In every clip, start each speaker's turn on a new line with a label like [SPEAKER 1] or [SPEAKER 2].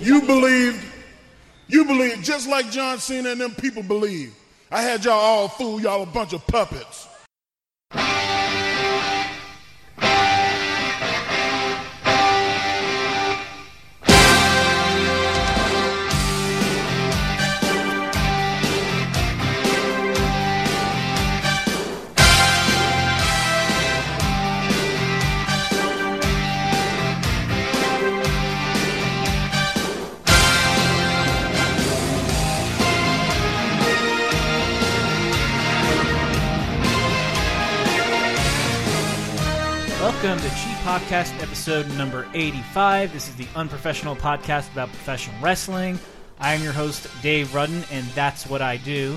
[SPEAKER 1] You believed, you believed just like John Cena and them people believe. I had y'all all fool y'all a bunch of puppets.
[SPEAKER 2] Welcome to Cheap Podcast episode number 85. This is the unprofessional podcast about professional wrestling. I am your host, Dave Rudden, and that's what I do.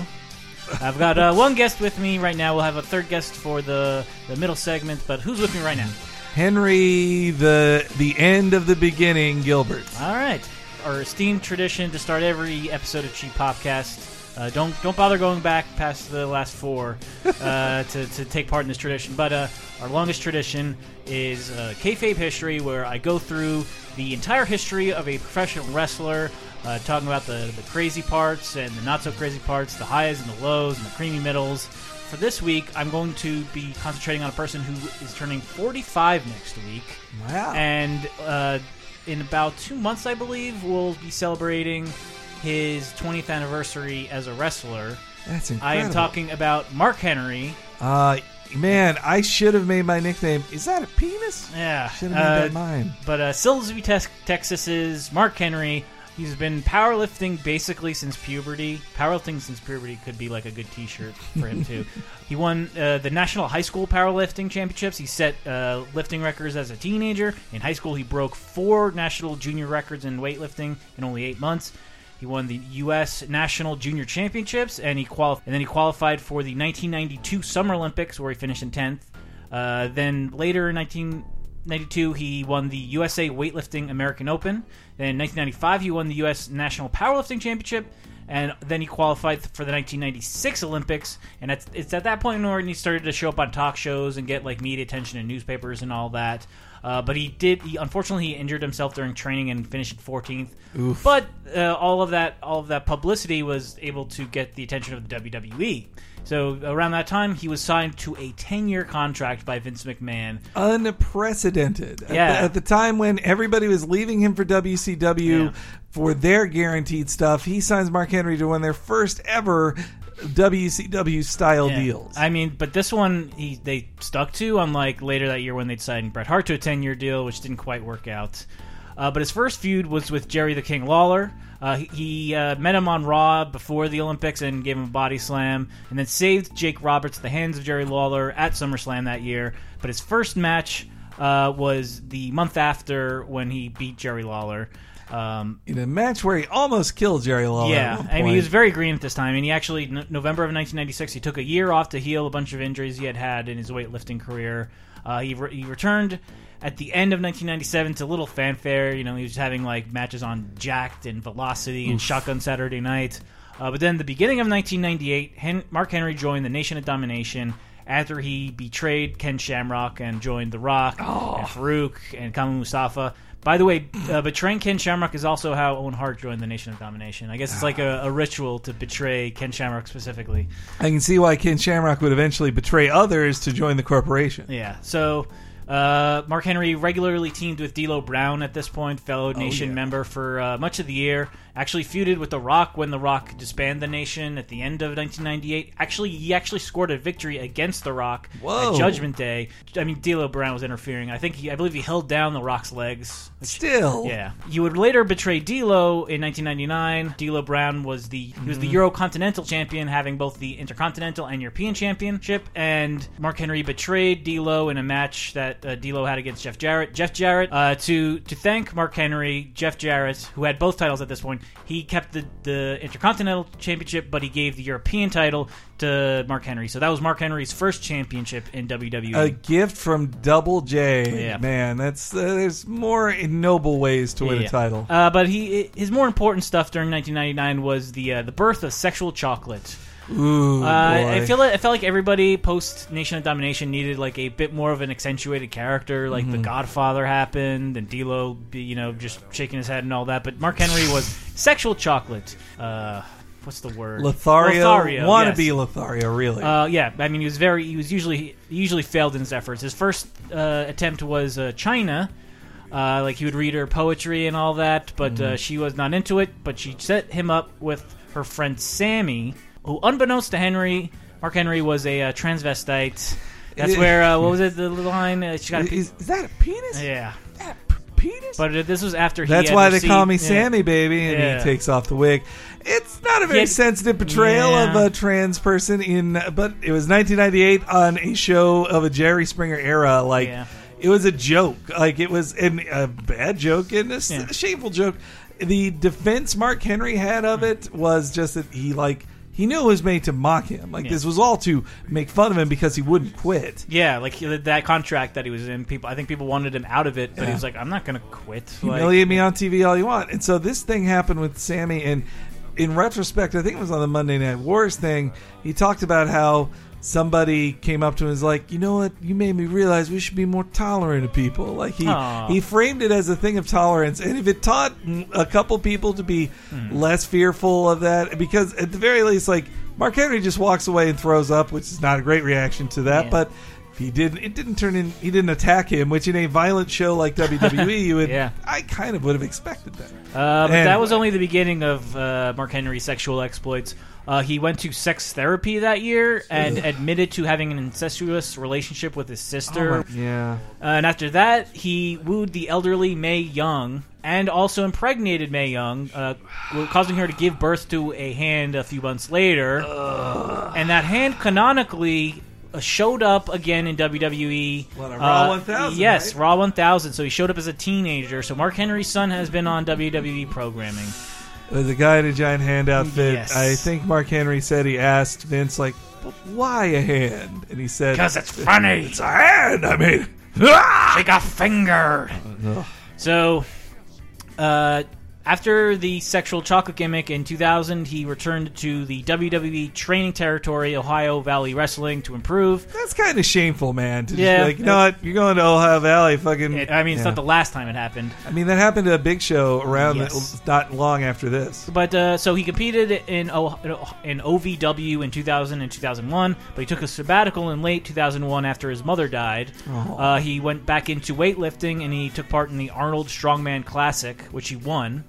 [SPEAKER 2] I've got uh, one guest with me right now. We'll have a third guest for the, the middle segment, but who's with me right now?
[SPEAKER 3] Henry, the the end of the beginning, Gilbert.
[SPEAKER 2] All right. Our esteemed tradition to start every episode of Cheap Podcast. Uh, don't don't bother going back past the last four uh, to, to take part in this tradition. But uh, our longest tradition is uh, kayfabe history, where I go through the entire history of a professional wrestler, uh, talking about the, the crazy parts and the not so crazy parts, the highs and the lows and the creamy middles. For this week, I'm going to be concentrating on a person who is turning 45 next week.
[SPEAKER 3] Wow.
[SPEAKER 2] And uh, in about two months, I believe, we'll be celebrating his 20th anniversary as a wrestler.
[SPEAKER 3] That's incredible.
[SPEAKER 2] I am talking about Mark Henry.
[SPEAKER 3] Uh, man, I should have made my nickname. Is that a penis?
[SPEAKER 2] Yeah.
[SPEAKER 3] Should have made
[SPEAKER 2] uh,
[SPEAKER 3] that mine.
[SPEAKER 2] But uh, Silsbee, Tex- Texas's Mark Henry. He's been powerlifting basically since puberty. Powerlifting since puberty could be like a good T-shirt for him too. he won uh, the national high school powerlifting championships. He set uh, lifting records as a teenager. In high school, he broke four national junior records in weightlifting in only eight months. He won the U.S. National Junior Championships, and he quali- and then he qualified for the 1992 Summer Olympics, where he finished in 10th. Uh, then later in 1992, he won the USA Weightlifting American Open. Then in 1995, he won the U.S. National Powerlifting Championship, and then he qualified for the 1996 Olympics. And it's, it's at that point when he started to show up on talk shows and get like media attention in newspapers and all that. Uh, but he did. He, unfortunately, he injured himself during training and finished 14th. But uh, all of that, all of that publicity was able to get the attention of the WWE. So around that time, he was signed to a 10-year contract by Vince McMahon.
[SPEAKER 3] Unprecedented. At,
[SPEAKER 2] Yeah.
[SPEAKER 3] the, at the time when everybody was leaving him for WCW
[SPEAKER 2] Yeah.
[SPEAKER 3] for their guaranteed stuff, he signs Mark Henry to win their first ever WCW style
[SPEAKER 2] Yeah.
[SPEAKER 3] deals.
[SPEAKER 2] I mean, but this one he they stuck to, unlike later that year when they'd signed Bret Hart to a 10-year deal, which didn't quite work out. Uh, but his first feud was with Jerry the King Lawler. Uh, he he uh, met him on Raw before the Olympics and gave him a body slam, and then saved Jake Roberts at the hands of Jerry Lawler at SummerSlam that year. But his first match uh, was the month after when he beat Jerry Lawler. Um,
[SPEAKER 3] in a match where he almost killed Jerry Lawler.
[SPEAKER 2] yeah, I mean, he was very green at this time, and he actually no- November of 1996 he took a year off to heal a bunch of injuries he had had in his weightlifting career. Uh, he re- he returned at the end of 1997 to little fanfare. You know, he was having like matches on Jakked and Velocity and Shotgun Saturday Night. Uh, but then the beginning of 1998, Hen- Mark Henry joined the Nation of Domination after he betrayed Ken Shamrock and joined The Rock and Farouk and Kama Mustafa. By the way, uh, betraying Ken Shamrock is also how Owen Hart joined the Nation of Domination. I guess it's like a, a ritual to betray Ken Shamrock specifically.
[SPEAKER 3] I can see why Ken Shamrock would eventually betray others to join the corporation.
[SPEAKER 2] Yeah. So uh, Mark Henry regularly teamed with D'Lo Brown at this point, fellow Nation
[SPEAKER 3] yeah.
[SPEAKER 2] member for uh, much of the year. Actually feuded with The Rock when The Rock disbanded the Nation at the end of 1998. Actually, he actually scored a victory against The Rock
[SPEAKER 3] Whoa.
[SPEAKER 2] at Judgment Day. I mean, D'Lo Brown was interfering. I think he, I believe he held down The Rock's legs. which-
[SPEAKER 3] Still,
[SPEAKER 2] yeah, he would later betray D'Lo in 1999. D'Lo Brown was the he was the
[SPEAKER 3] Mm-hmm.
[SPEAKER 2] Eurocontinental champion, having both the Intercontinental and European Championship. And Mark Henry betrayed D'Lo in a match that uh, D'Lo had against Jeff Jarrett. Jeff Jarrett uh, to to thank Mark Henry, Jeff Jarrett, who had both titles at this point, he kept the the Intercontinental Championship, but he gave the European title to Mark Henry. So that was Mark Henry's first championship in. WWE.
[SPEAKER 3] a gift from Double J.
[SPEAKER 2] Yeah.
[SPEAKER 3] Man, that's uh, there's more noble ways to win
[SPEAKER 2] Yeah.
[SPEAKER 3] a title.
[SPEAKER 2] Uh, but he his more important stuff during 1999 was the uh, the birth of sexual chocolate.
[SPEAKER 3] Ooh,
[SPEAKER 2] Uh, I feel like, I felt like everybody post Nation of Domination needed like a bit more of an accentuated character. Like
[SPEAKER 3] Mm-hmm.
[SPEAKER 2] the Godfather happened, and D'Lo, you know, just shaking his head and all that. But Mark Henry was sexual chocolate. Uh, what's the word?
[SPEAKER 3] Lothario,
[SPEAKER 2] Lothario,
[SPEAKER 3] wannabe
[SPEAKER 2] yes.
[SPEAKER 3] Lothario, really.
[SPEAKER 2] Uh, yeah, I mean, he was very. He was usually he usually failed in his efforts. His first uh, attempt was uh, China. Uh, like he would read her poetry and all that, but uh, she was not into it. But she set him up with her friend Sammy, who, unbeknownst to Henry, Mark Henry was a uh, transvestite. That's where uh, what was it? The line uh, she got. A,
[SPEAKER 3] is, is that a penis?
[SPEAKER 2] yeah,
[SPEAKER 3] That p- penis?
[SPEAKER 2] but uh, this was after. He
[SPEAKER 3] That's
[SPEAKER 2] had
[SPEAKER 3] why they
[SPEAKER 2] received-
[SPEAKER 3] call me
[SPEAKER 2] yeah.
[SPEAKER 3] Sammy, baby, and
[SPEAKER 2] Yeah.
[SPEAKER 3] he takes off the wig. It's not a very
[SPEAKER 2] Yeah.
[SPEAKER 3] sensitive portrayal
[SPEAKER 2] Yeah.
[SPEAKER 3] of a trans person in, but it was 1998 on a show of a Jerry Springer era. Like
[SPEAKER 2] Yeah.
[SPEAKER 3] it was a joke, like it was an, a bad joke and a, s-
[SPEAKER 2] Yeah.
[SPEAKER 3] shameful joke. The defense Mark Henry had of it was just that he like. He knew it was made to mock him. Like
[SPEAKER 2] Yeah.
[SPEAKER 3] this was all to make fun of him because he wouldn't quit.
[SPEAKER 2] Yeah, like that contract that he was in. People, I think people wanted him out of it, but he was like, "I'm not going to quit." Like,
[SPEAKER 3] humiliate me on TV all you want. And so this thing happened with Sammy, and in retrospect, I think it was on the Monday Night Wars thing. He talked about how somebody came up to him and was like, "You know what? You made me realize we should be more tolerant of people." Like he
[SPEAKER 2] Aw.
[SPEAKER 3] he framed it as a thing of tolerance, and if it taught a couple people to be
[SPEAKER 2] Hmm.
[SPEAKER 3] less fearful of that, because at the very least, like Mark Henry just walks away and throws up, which is not a great reaction to that,
[SPEAKER 2] Yeah.
[SPEAKER 3] but. He didn't, it didn't turn in. He didn't attack him, which in a violent show like WWE, you would.
[SPEAKER 2] Yeah.
[SPEAKER 3] I kind of would have expected that.
[SPEAKER 2] Uh, but that was only the beginning of uh, Mark Henry's sexual exploits. Uh, he went to sex therapy that year and admitted to having an incestuous relationship with his sister.
[SPEAKER 3] Oh yeah.
[SPEAKER 2] Uh, and after that, he wooed the elderly Mae Young and also impregnated Mae Young, uh, causing her to give birth to a hand a few months later. And that hand canonically uh, showed up again in WWE.
[SPEAKER 3] What, Raw
[SPEAKER 2] Uh,
[SPEAKER 3] 1000,
[SPEAKER 2] Yes,
[SPEAKER 3] right?
[SPEAKER 2] Raw 1000. So he showed up as a teenager. So Mark Henry's son has been on WWE programming.
[SPEAKER 3] Was a guy in a giant hand outfit.
[SPEAKER 2] Yes.
[SPEAKER 3] I think Mark Henry said he asked Vince like, why a hand?" And he said,
[SPEAKER 2] Because it's funny.
[SPEAKER 3] "It's a hand." I mean!
[SPEAKER 2] Take a finger. So, uh, after the sexual chocolate gimmick in 2000, he returned to the WWE training territory, Ohio Valley Wrestling, to improve.
[SPEAKER 3] that's kind of shameful, man. To just
[SPEAKER 2] Yeah.
[SPEAKER 3] be like, you know what? You're going to Ohio Valley, fucking.
[SPEAKER 2] It- I mean, it's
[SPEAKER 3] Yeah.
[SPEAKER 2] not the last time it happened.
[SPEAKER 3] I mean, that happened to a big show around
[SPEAKER 2] Yes.
[SPEAKER 3] the, not long after this.
[SPEAKER 2] But uh, so he competed in o- in OVW in 2000 and 2001, but he took a sabbatical in late 2001 after his mother died.
[SPEAKER 3] Oh.
[SPEAKER 2] Uh, he went back into weightlifting and he took part in the Arnold Strongman Classic, which he won.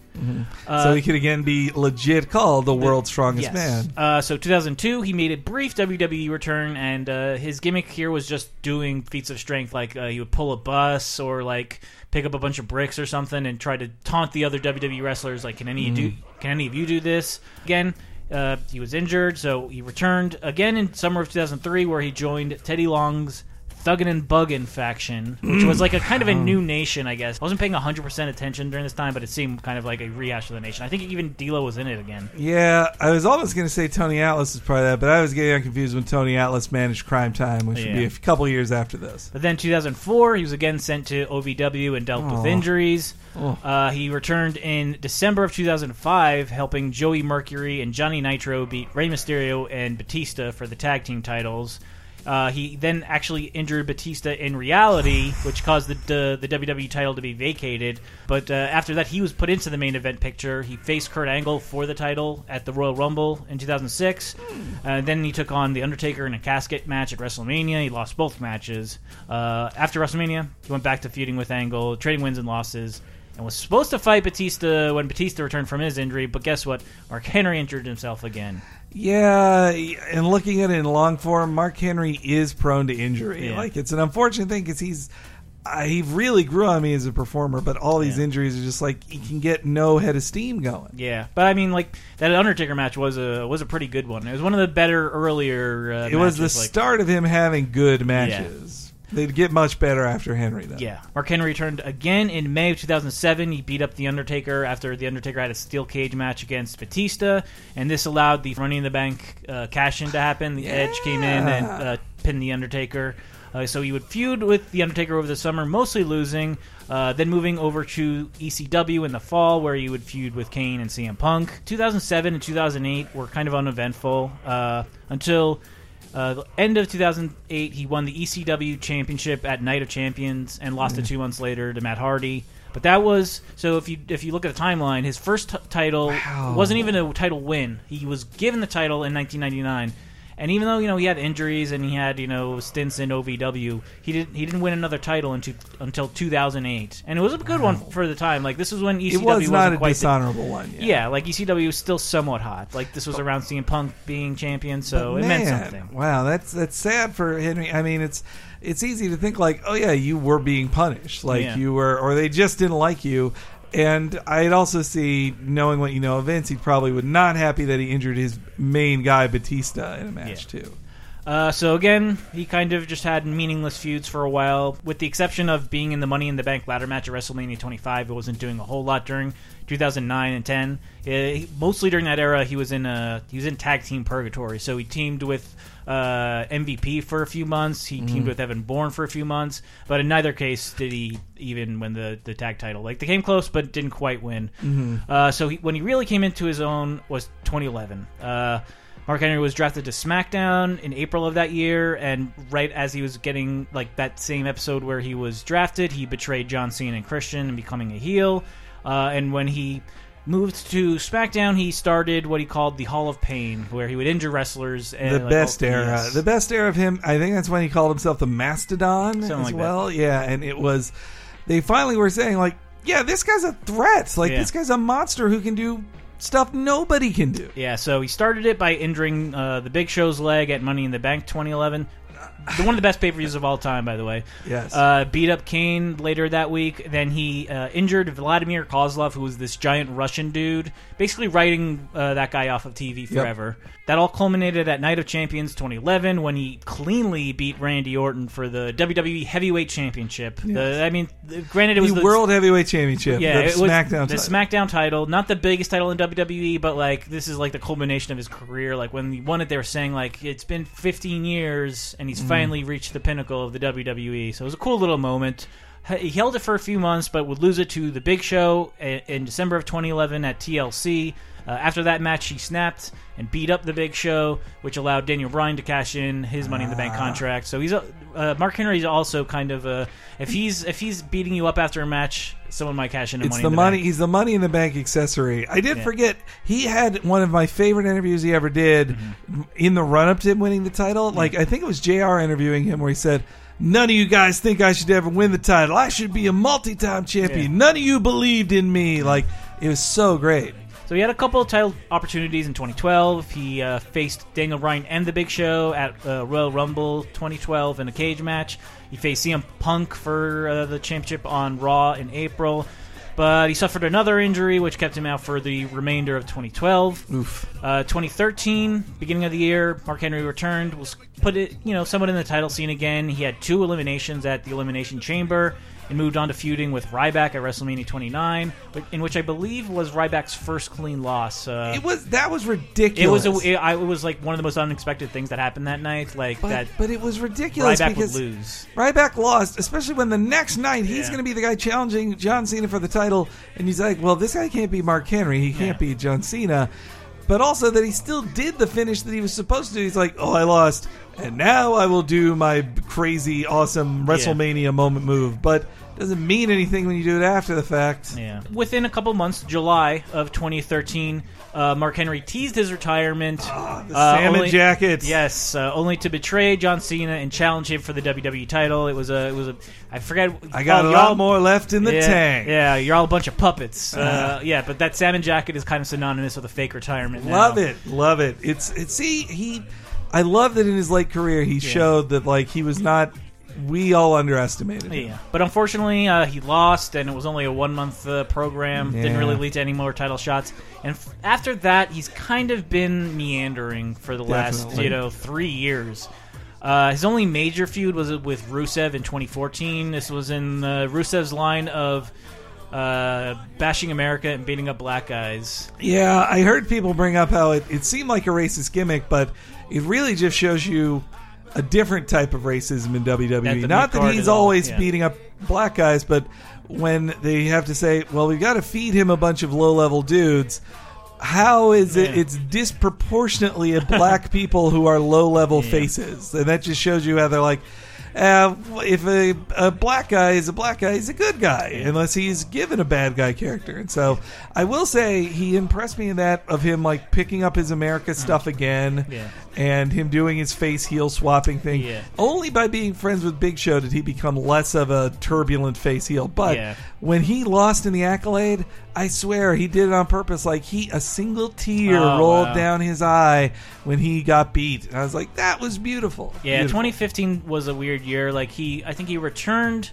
[SPEAKER 2] Uh,
[SPEAKER 3] so he could again be legit called the world's strongest
[SPEAKER 2] Yes.
[SPEAKER 3] man.
[SPEAKER 2] Uh, so 2002, he made a brief WWE return, and uh, his gimmick here was just doing feats of strength, like uh, he would pull a bus or like pick up a bunch of bricks or something, and try to taunt the other WWE wrestlers. Like, can any of you do? Can any of you do this? Again, uh, he was injured, so he returned again in summer of 2003, where he joined Teddy Long's. Thuggin' and Buggin' faction, which was like a kind of a new nation, I guess. I wasn't paying 100% attention during this time, but it seemed kind of like a rehash of the nation. I think even D'Lo was in it again.
[SPEAKER 3] Yeah, I was almost going to say Tony Atlas is part of that, but I was getting confused when Tony Atlas managed Crime Time, which would be a couple years after this.
[SPEAKER 2] But then 2004, he was again sent to OVW and dealt with
[SPEAKER 3] Aw.
[SPEAKER 2] injuries.
[SPEAKER 3] Oh.
[SPEAKER 2] Uh, he returned in December of 2005, helping Joey Mercury and Johnny Nitro beat Rey Mysterio and Batista for the tag team titles. Uh, he then actually injured Batista in reality, which caused the, the the WWE title to be vacated. But uh, after that, he was put into the main event picture. He faced Kurt Angle for the title at the Royal Rumble in 2006. Uh, then he took on the Undertaker in a casket match at WrestleMania. He lost both matches. Uh, after WrestleMania, he went back to feuding with Angle, trading wins and losses. And was supposed to fight Batista when Batista returned from his injury, but guess what? Mark Henry injured himself again.
[SPEAKER 3] Yeah, and looking at it in long form, Mark Henry is prone to injury.
[SPEAKER 2] Yeah.
[SPEAKER 3] Like it's an unfortunate thing because he's uh, he really grew on me as a performer, but all these
[SPEAKER 2] Yeah.
[SPEAKER 3] injuries are just like he can get no head of steam going.
[SPEAKER 2] Yeah, but I mean, like that Undertaker match was a was a pretty good one. It was one of the better earlier. Uh,
[SPEAKER 3] It was the
[SPEAKER 2] like-
[SPEAKER 3] start of him having good matches. They'd get much better after Henry, though.
[SPEAKER 2] Yeah, Mark Henry returned again in May of 2007. He beat up the Undertaker after the Undertaker had a steel cage match against Batista, and this allowed the Money in the Bank uh, cash in to happen. The Edge came in and uh, pinned the Undertaker. Uh, so he would feud with The Undertaker over the summer, mostly losing, uh, then moving over to ECW in the fall, where he would feud with Kane and CM Punk. 2007 and 2008 were kind of uneventful uh, until uh, end of 2008. He won the ECW Championship at Night of Champions and lost it two months later to Matt Hardy. But that was so. If you if you look at the timeline, his first t- title
[SPEAKER 3] Wow.
[SPEAKER 2] wasn't even a title win. He was given the title in 1999, and even though you know he had injuries and he had you know stints in OVW, he didn't he didn't win another title into, until 2008, and it was a good one for the time. Like this was when ECW
[SPEAKER 3] it was
[SPEAKER 2] wasn't
[SPEAKER 3] a
[SPEAKER 2] quite the-
[SPEAKER 3] dishonorable one. Yeah.
[SPEAKER 2] yeah, like ECW was still somewhat hot. Like this was around CM Punk being champion, so
[SPEAKER 3] But
[SPEAKER 2] it meant something.
[SPEAKER 3] Wow, that's that's sad for Henry. I mean, it's it's easy to think like, oh yeah, you were being punished, like
[SPEAKER 2] Yeah.
[SPEAKER 3] you were, or they just didn't like you. And I'd also see, knowing what you know of Vince, he probably would not happy that he injured his main guy Batista in a match too.
[SPEAKER 2] Uh, so again, he kind of just had meaningless feuds for a while, with the exception of being in the Money in the Bank ladder match at WrestleMania 25. It wasn't doing a whole lot during 2009 and 10. Uh, he- mostly during that era, he was in a he was in tag team purgatory. So he teamed with uh, MVP for a few months. He teamed with Evan Bourne for a few months, but in neither case did he even win the, the tag title. Like they came close, but didn't quite win. Uh, so he, when he really came into his own was 2011. Mark Henry was drafted to SmackDown in April of that year, and right as he was getting like that same episode where he was drafted, he betrayed John Cena and Christian and becoming a heel. Uh, and when he moved to SmackDown, he started what he called the Hall of Pain, where he would injure wrestlers. And,
[SPEAKER 3] the
[SPEAKER 2] like,
[SPEAKER 3] best
[SPEAKER 2] oh,
[SPEAKER 3] era,
[SPEAKER 2] yes.
[SPEAKER 3] the best era of him. I think that's when he called himself the Mastodon
[SPEAKER 2] Something
[SPEAKER 3] as
[SPEAKER 2] like that.
[SPEAKER 3] well. Yeah, and it was. They finally were saying like, yeah, this guy's a threat. Like
[SPEAKER 2] Yeah.
[SPEAKER 3] this guy's a monster who can do stuff nobody can do.
[SPEAKER 2] Yeah, so he started it by injuring uh, the Big Show's leg at Money in the Bank 2011. The, one of the best pay per views of all time, by the way.
[SPEAKER 3] Yes.
[SPEAKER 2] Uh, beat up Kane later that week. Then he uh, injured Vladimir Kozlov, who was this giant Russian dude, basically writing uh, that guy off of TV forever. That all culminated at Night of Champions 2011 when he cleanly beat Randy Orton for the WWE Heavyweight Championship. The, I mean, the- granted, it was
[SPEAKER 3] the
[SPEAKER 2] the
[SPEAKER 3] World Heavyweight Championship.
[SPEAKER 2] yeah,
[SPEAKER 3] the
[SPEAKER 2] it was
[SPEAKER 3] SmackDown.
[SPEAKER 2] the
[SPEAKER 3] title.
[SPEAKER 2] SmackDown title, not the biggest title in WWE, but like this is like the culmination of his career. Like when he won it, they were saying like it's been 15 years and he's
[SPEAKER 3] Mm.
[SPEAKER 2] Finally reached the pinnacle of the WWE. So it was a cool little moment. He held it for a few months, but would lose it to the Big Show in December of 2011 at TLC. Uh, after that match, he snapped and beat up the Big Show, which allowed Daniel Bryan to cash in his Money in the Bank
[SPEAKER 3] Ah.
[SPEAKER 2] contract. So he's a, uh, Mark Henry's also kind of a if he's if he's beating you up after a match, someone might cash in.
[SPEAKER 3] It's
[SPEAKER 2] money
[SPEAKER 3] the
[SPEAKER 2] in the
[SPEAKER 3] money.
[SPEAKER 2] Bank.
[SPEAKER 3] He's the money in the bank accessory. I did
[SPEAKER 2] Yeah.
[SPEAKER 3] forget he had one of my favorite interviews he ever did
[SPEAKER 2] Mm-hmm.
[SPEAKER 3] in the run up to him winning the title. Like I think it was Jr. interviewing him where he said. None of you guys think I should ever win the title. I should be a multi-time champion.
[SPEAKER 2] Yeah.
[SPEAKER 3] None of you believed in me. Like it was so great.
[SPEAKER 2] So he had a couple of title opportunities in 2012. He uh, faced Daniel Bryan and The Big Show at uh, Royal Rumble 2012 in a cage match. He faced CM Punk for uh, the championship on Raw in April, but he suffered another injury, which kept him out for the remainder of 2012.
[SPEAKER 3] Oof.
[SPEAKER 2] Uh, 2013, beginning of the year, Mark Henry returned, was put it, you know, somewhat in the title scene again. He had two eliminations at the Elimination Chamber and moved on to feuding with Ryback at WrestleMania 29, in which I believe was Ryback's first clean loss. Uh,
[SPEAKER 3] It was that was
[SPEAKER 2] it
[SPEAKER 3] ridiculous.
[SPEAKER 2] was a, it, I, it was like one of the most unexpected things that happened that night. Like
[SPEAKER 3] but,
[SPEAKER 2] that
[SPEAKER 3] but it was ridiculous
[SPEAKER 2] Ryback would lose.
[SPEAKER 3] Ryback lost, especially when the next night he's
[SPEAKER 2] Yeah.
[SPEAKER 3] going to be the guy challenging John Cena for the title, and he's like, "Well, this guy can't be Mark Henry. He can't
[SPEAKER 2] Yeah.
[SPEAKER 3] be John Cena." But also that he still did the finish that he was supposed to. do. He's like, "Oh, I lost, and now I will do my crazy, awesome WrestleMania moment move." But doesn't mean anything when you do it after the fact.
[SPEAKER 2] Yeah. Within a couple months, July of 2013, uh, Mark Henry teased his retirement.
[SPEAKER 3] Ah, the
[SPEAKER 2] uh,
[SPEAKER 3] salmon
[SPEAKER 2] only-
[SPEAKER 3] jackets.
[SPEAKER 2] Yes, uh, only to betray John Cena and challenge him for the WWE title. It was a, it was a, I forget.
[SPEAKER 3] I got
[SPEAKER 2] oh,
[SPEAKER 3] a lot more left in the
[SPEAKER 2] yeah,
[SPEAKER 3] tank.
[SPEAKER 2] Yeah, you're all a bunch of puppets. Uh, yeah, but that salmon jacket is kind of synonymous with a fake retirement. now.
[SPEAKER 3] Love it, love it. It's it's see he, I love that in his late career he showed that like he was not. We all underestimated him.
[SPEAKER 2] Yeah, but unfortunately, uh, he lost, and it was only a one month uh, program. Didn't really lead to any more title shots. And f- after that, he's kind of been meandering for the last you know three years. Uh, his only major feud was with Rusev in 2014. This was in uh, Rusev's line of uh, bashing America and beating up black guys.
[SPEAKER 3] Yeah, I heard people bring up how it, it seemed like a racist gimmick, but it really just shows you a different type of racism in WWE. Not that he's always
[SPEAKER 2] yeah.
[SPEAKER 3] beating up black guys, but when they have to say, "Well, we've got to feed him a bunch of low-level dudes." How is it?
[SPEAKER 2] Yeah.
[SPEAKER 3] It's disproportionately at black people who are low-level faces, and that just shows you how they're like. Uh, if a, a black guy is a black guy, he's a good guy, unless he's given a bad guy character. And so, I will say he impressed me in that of him like picking up his America stuff again,
[SPEAKER 2] Yeah.
[SPEAKER 3] and him doing his face heel swapping thing.
[SPEAKER 2] Yeah.
[SPEAKER 3] Only by being friends with Big Show did he become less of a turbulent face heel. But
[SPEAKER 2] Yeah.
[SPEAKER 3] when he lost in the accolade, I swear he did it on purpose. Like he, a single tear
[SPEAKER 2] Oh,
[SPEAKER 3] rolled
[SPEAKER 2] wow.
[SPEAKER 3] down his eye when he got beat. And I was like, that was beautiful.
[SPEAKER 2] Yeah,
[SPEAKER 3] Beautiful.
[SPEAKER 2] 2015 was a weird year. Like he, I think he returned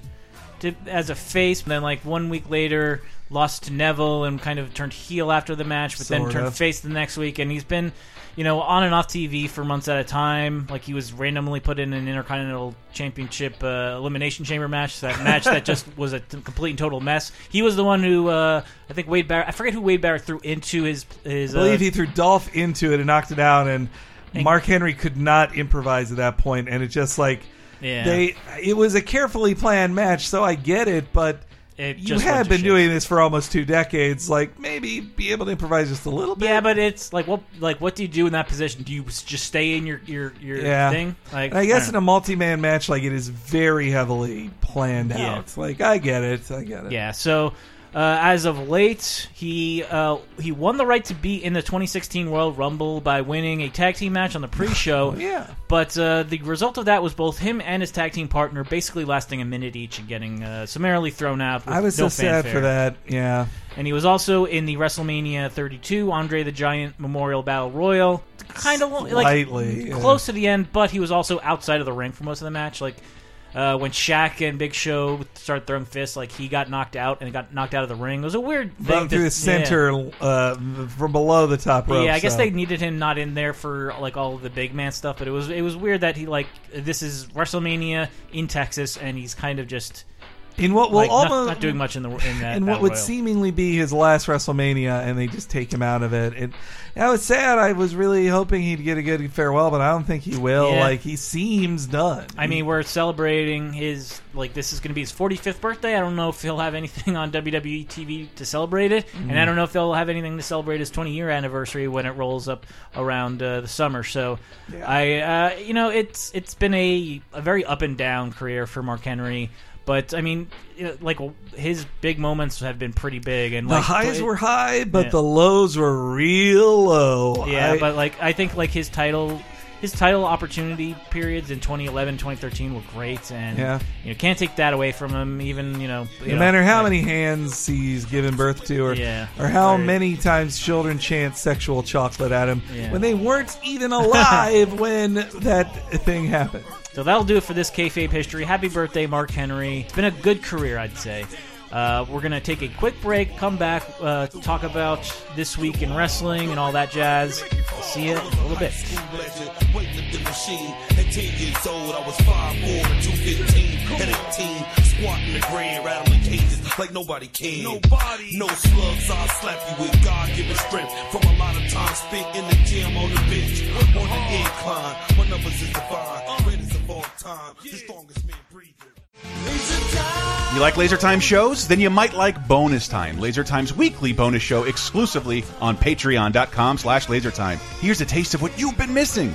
[SPEAKER 2] to as a face, but then like one week later lost to Neville and kind of turned heel after the match, but then turned
[SPEAKER 3] of.
[SPEAKER 2] face the next week. And he's been, you know, on and off TV for months at a time. Like he was randomly put in an Intercontinental Championship uh, Elimination Chamber match. That match that just was a t- complete and total mess. He was the one who uh, I think Wade Barrett. I forget who Wade Barrett threw into his his.
[SPEAKER 3] I believe
[SPEAKER 2] uh,
[SPEAKER 3] he threw Dolph into it and knocked it out, and Mark Henry could not improvise at that point, and it just like
[SPEAKER 2] Yeah.
[SPEAKER 3] they. It was a carefully planned match, so I get it, but.
[SPEAKER 2] It
[SPEAKER 3] you have been doing this for almost two decades. Like maybe be able to improvise just a little bit.
[SPEAKER 2] Yeah, but it's like what like what do you do in that position? Do you just stay in your your your
[SPEAKER 3] yeah.
[SPEAKER 2] thing? Like
[SPEAKER 3] And I guess in a multi-man match, like it is very heavily planned
[SPEAKER 2] Yeah.
[SPEAKER 3] out. Like I get it, I get it.
[SPEAKER 2] Yeah. So uh, as of late, he uh, he won the right to be in the 2016 Royal Rumble by winning a tag team match on the pre-show.
[SPEAKER 3] Yeah.
[SPEAKER 2] But uh, the result of that was both him and his tag team partner basically lasting a minute each and getting uh, summarily thrown out. With
[SPEAKER 3] I was
[SPEAKER 2] no
[SPEAKER 3] so sad for that. Yeah.
[SPEAKER 2] And he was also in the WrestleMania 32 Andre the Giant Memorial Battle Royal. Kind of like
[SPEAKER 3] Slightly, yeah.
[SPEAKER 2] close to the end, but he was also outside of the ring for most of the match. Like uh, when Shaq and Big Show started throwing fists, like he got knocked out and got knocked out of the ring. It was a weird thing.
[SPEAKER 3] Through the center uh, from below the top
[SPEAKER 2] Yeah,
[SPEAKER 3] rope.
[SPEAKER 2] yeah I guess
[SPEAKER 3] so.
[SPEAKER 2] they needed him not in there for like all of the big man stuff, but it was it was weird that he like this is WrestleMania in Texas and he's kind of just
[SPEAKER 3] in what will
[SPEAKER 2] like,
[SPEAKER 3] almost
[SPEAKER 2] not, doing much in the in that.
[SPEAKER 3] in what would
[SPEAKER 2] Royal.
[SPEAKER 3] seemingly be his last WrestleMania, and they just take him out of it. And I was sad. I was really hoping he'd get a good farewell, but I don't think he will.
[SPEAKER 2] Yeah.
[SPEAKER 3] Like he seems done.
[SPEAKER 2] I mean, we're celebrating his like this is going to be his 45th birthday. I don't know if he'll have anything on WWE TV to celebrate it, and
[SPEAKER 3] Mm.
[SPEAKER 2] I don't know if they'll have anything to celebrate his 20 year anniversary when it rolls up around uh, the summer. So, I uh, you know it's it's been a a very up and down career for Mark Henry. But I mean, you know, like his big moments have been pretty big, and
[SPEAKER 3] the
[SPEAKER 2] like,
[SPEAKER 3] highs
[SPEAKER 2] it-
[SPEAKER 3] were high, but
[SPEAKER 2] Yeah.
[SPEAKER 3] the lows were real low.
[SPEAKER 2] Yeah,
[SPEAKER 3] I-
[SPEAKER 2] but like I think like his title his title opportunity periods in 2011, 2013 were great and
[SPEAKER 3] Yeah.
[SPEAKER 2] you know can't take that away from him even, you know, you
[SPEAKER 3] no
[SPEAKER 2] know,
[SPEAKER 3] matter how
[SPEAKER 2] like-
[SPEAKER 3] many hands he's given birth to, or
[SPEAKER 2] Yeah.
[SPEAKER 3] or how many times children chant sexual chocolate at him
[SPEAKER 2] Yeah.
[SPEAKER 3] when they weren't even alive when that thing happened.
[SPEAKER 2] So that'll do it for this kayfabe history. Happy birthday, Mark Henry. It's been a good career, I'd say. Uh, we're gonna take a quick break, come back, uh, talk about this week in wrestling and all that jazz. See you in a little bit.
[SPEAKER 4] legend, waiting the machine. At 10 years old, I was 5'4 and 215. At 18, squatting the grand, rattling cages like nobody can. Nobody. No slugs, I'll slap you with God strength. From a lot of time spent in the gym on the bench, on the incline. My numbers is divine, of all time, the strongest man breathing.
[SPEAKER 5] You like Laser Time shows? Then you might like Bonus Time, Laser Time's weekly bonus show exclusively on patreon.com slash lasertime. Here's a taste of what you've been missing.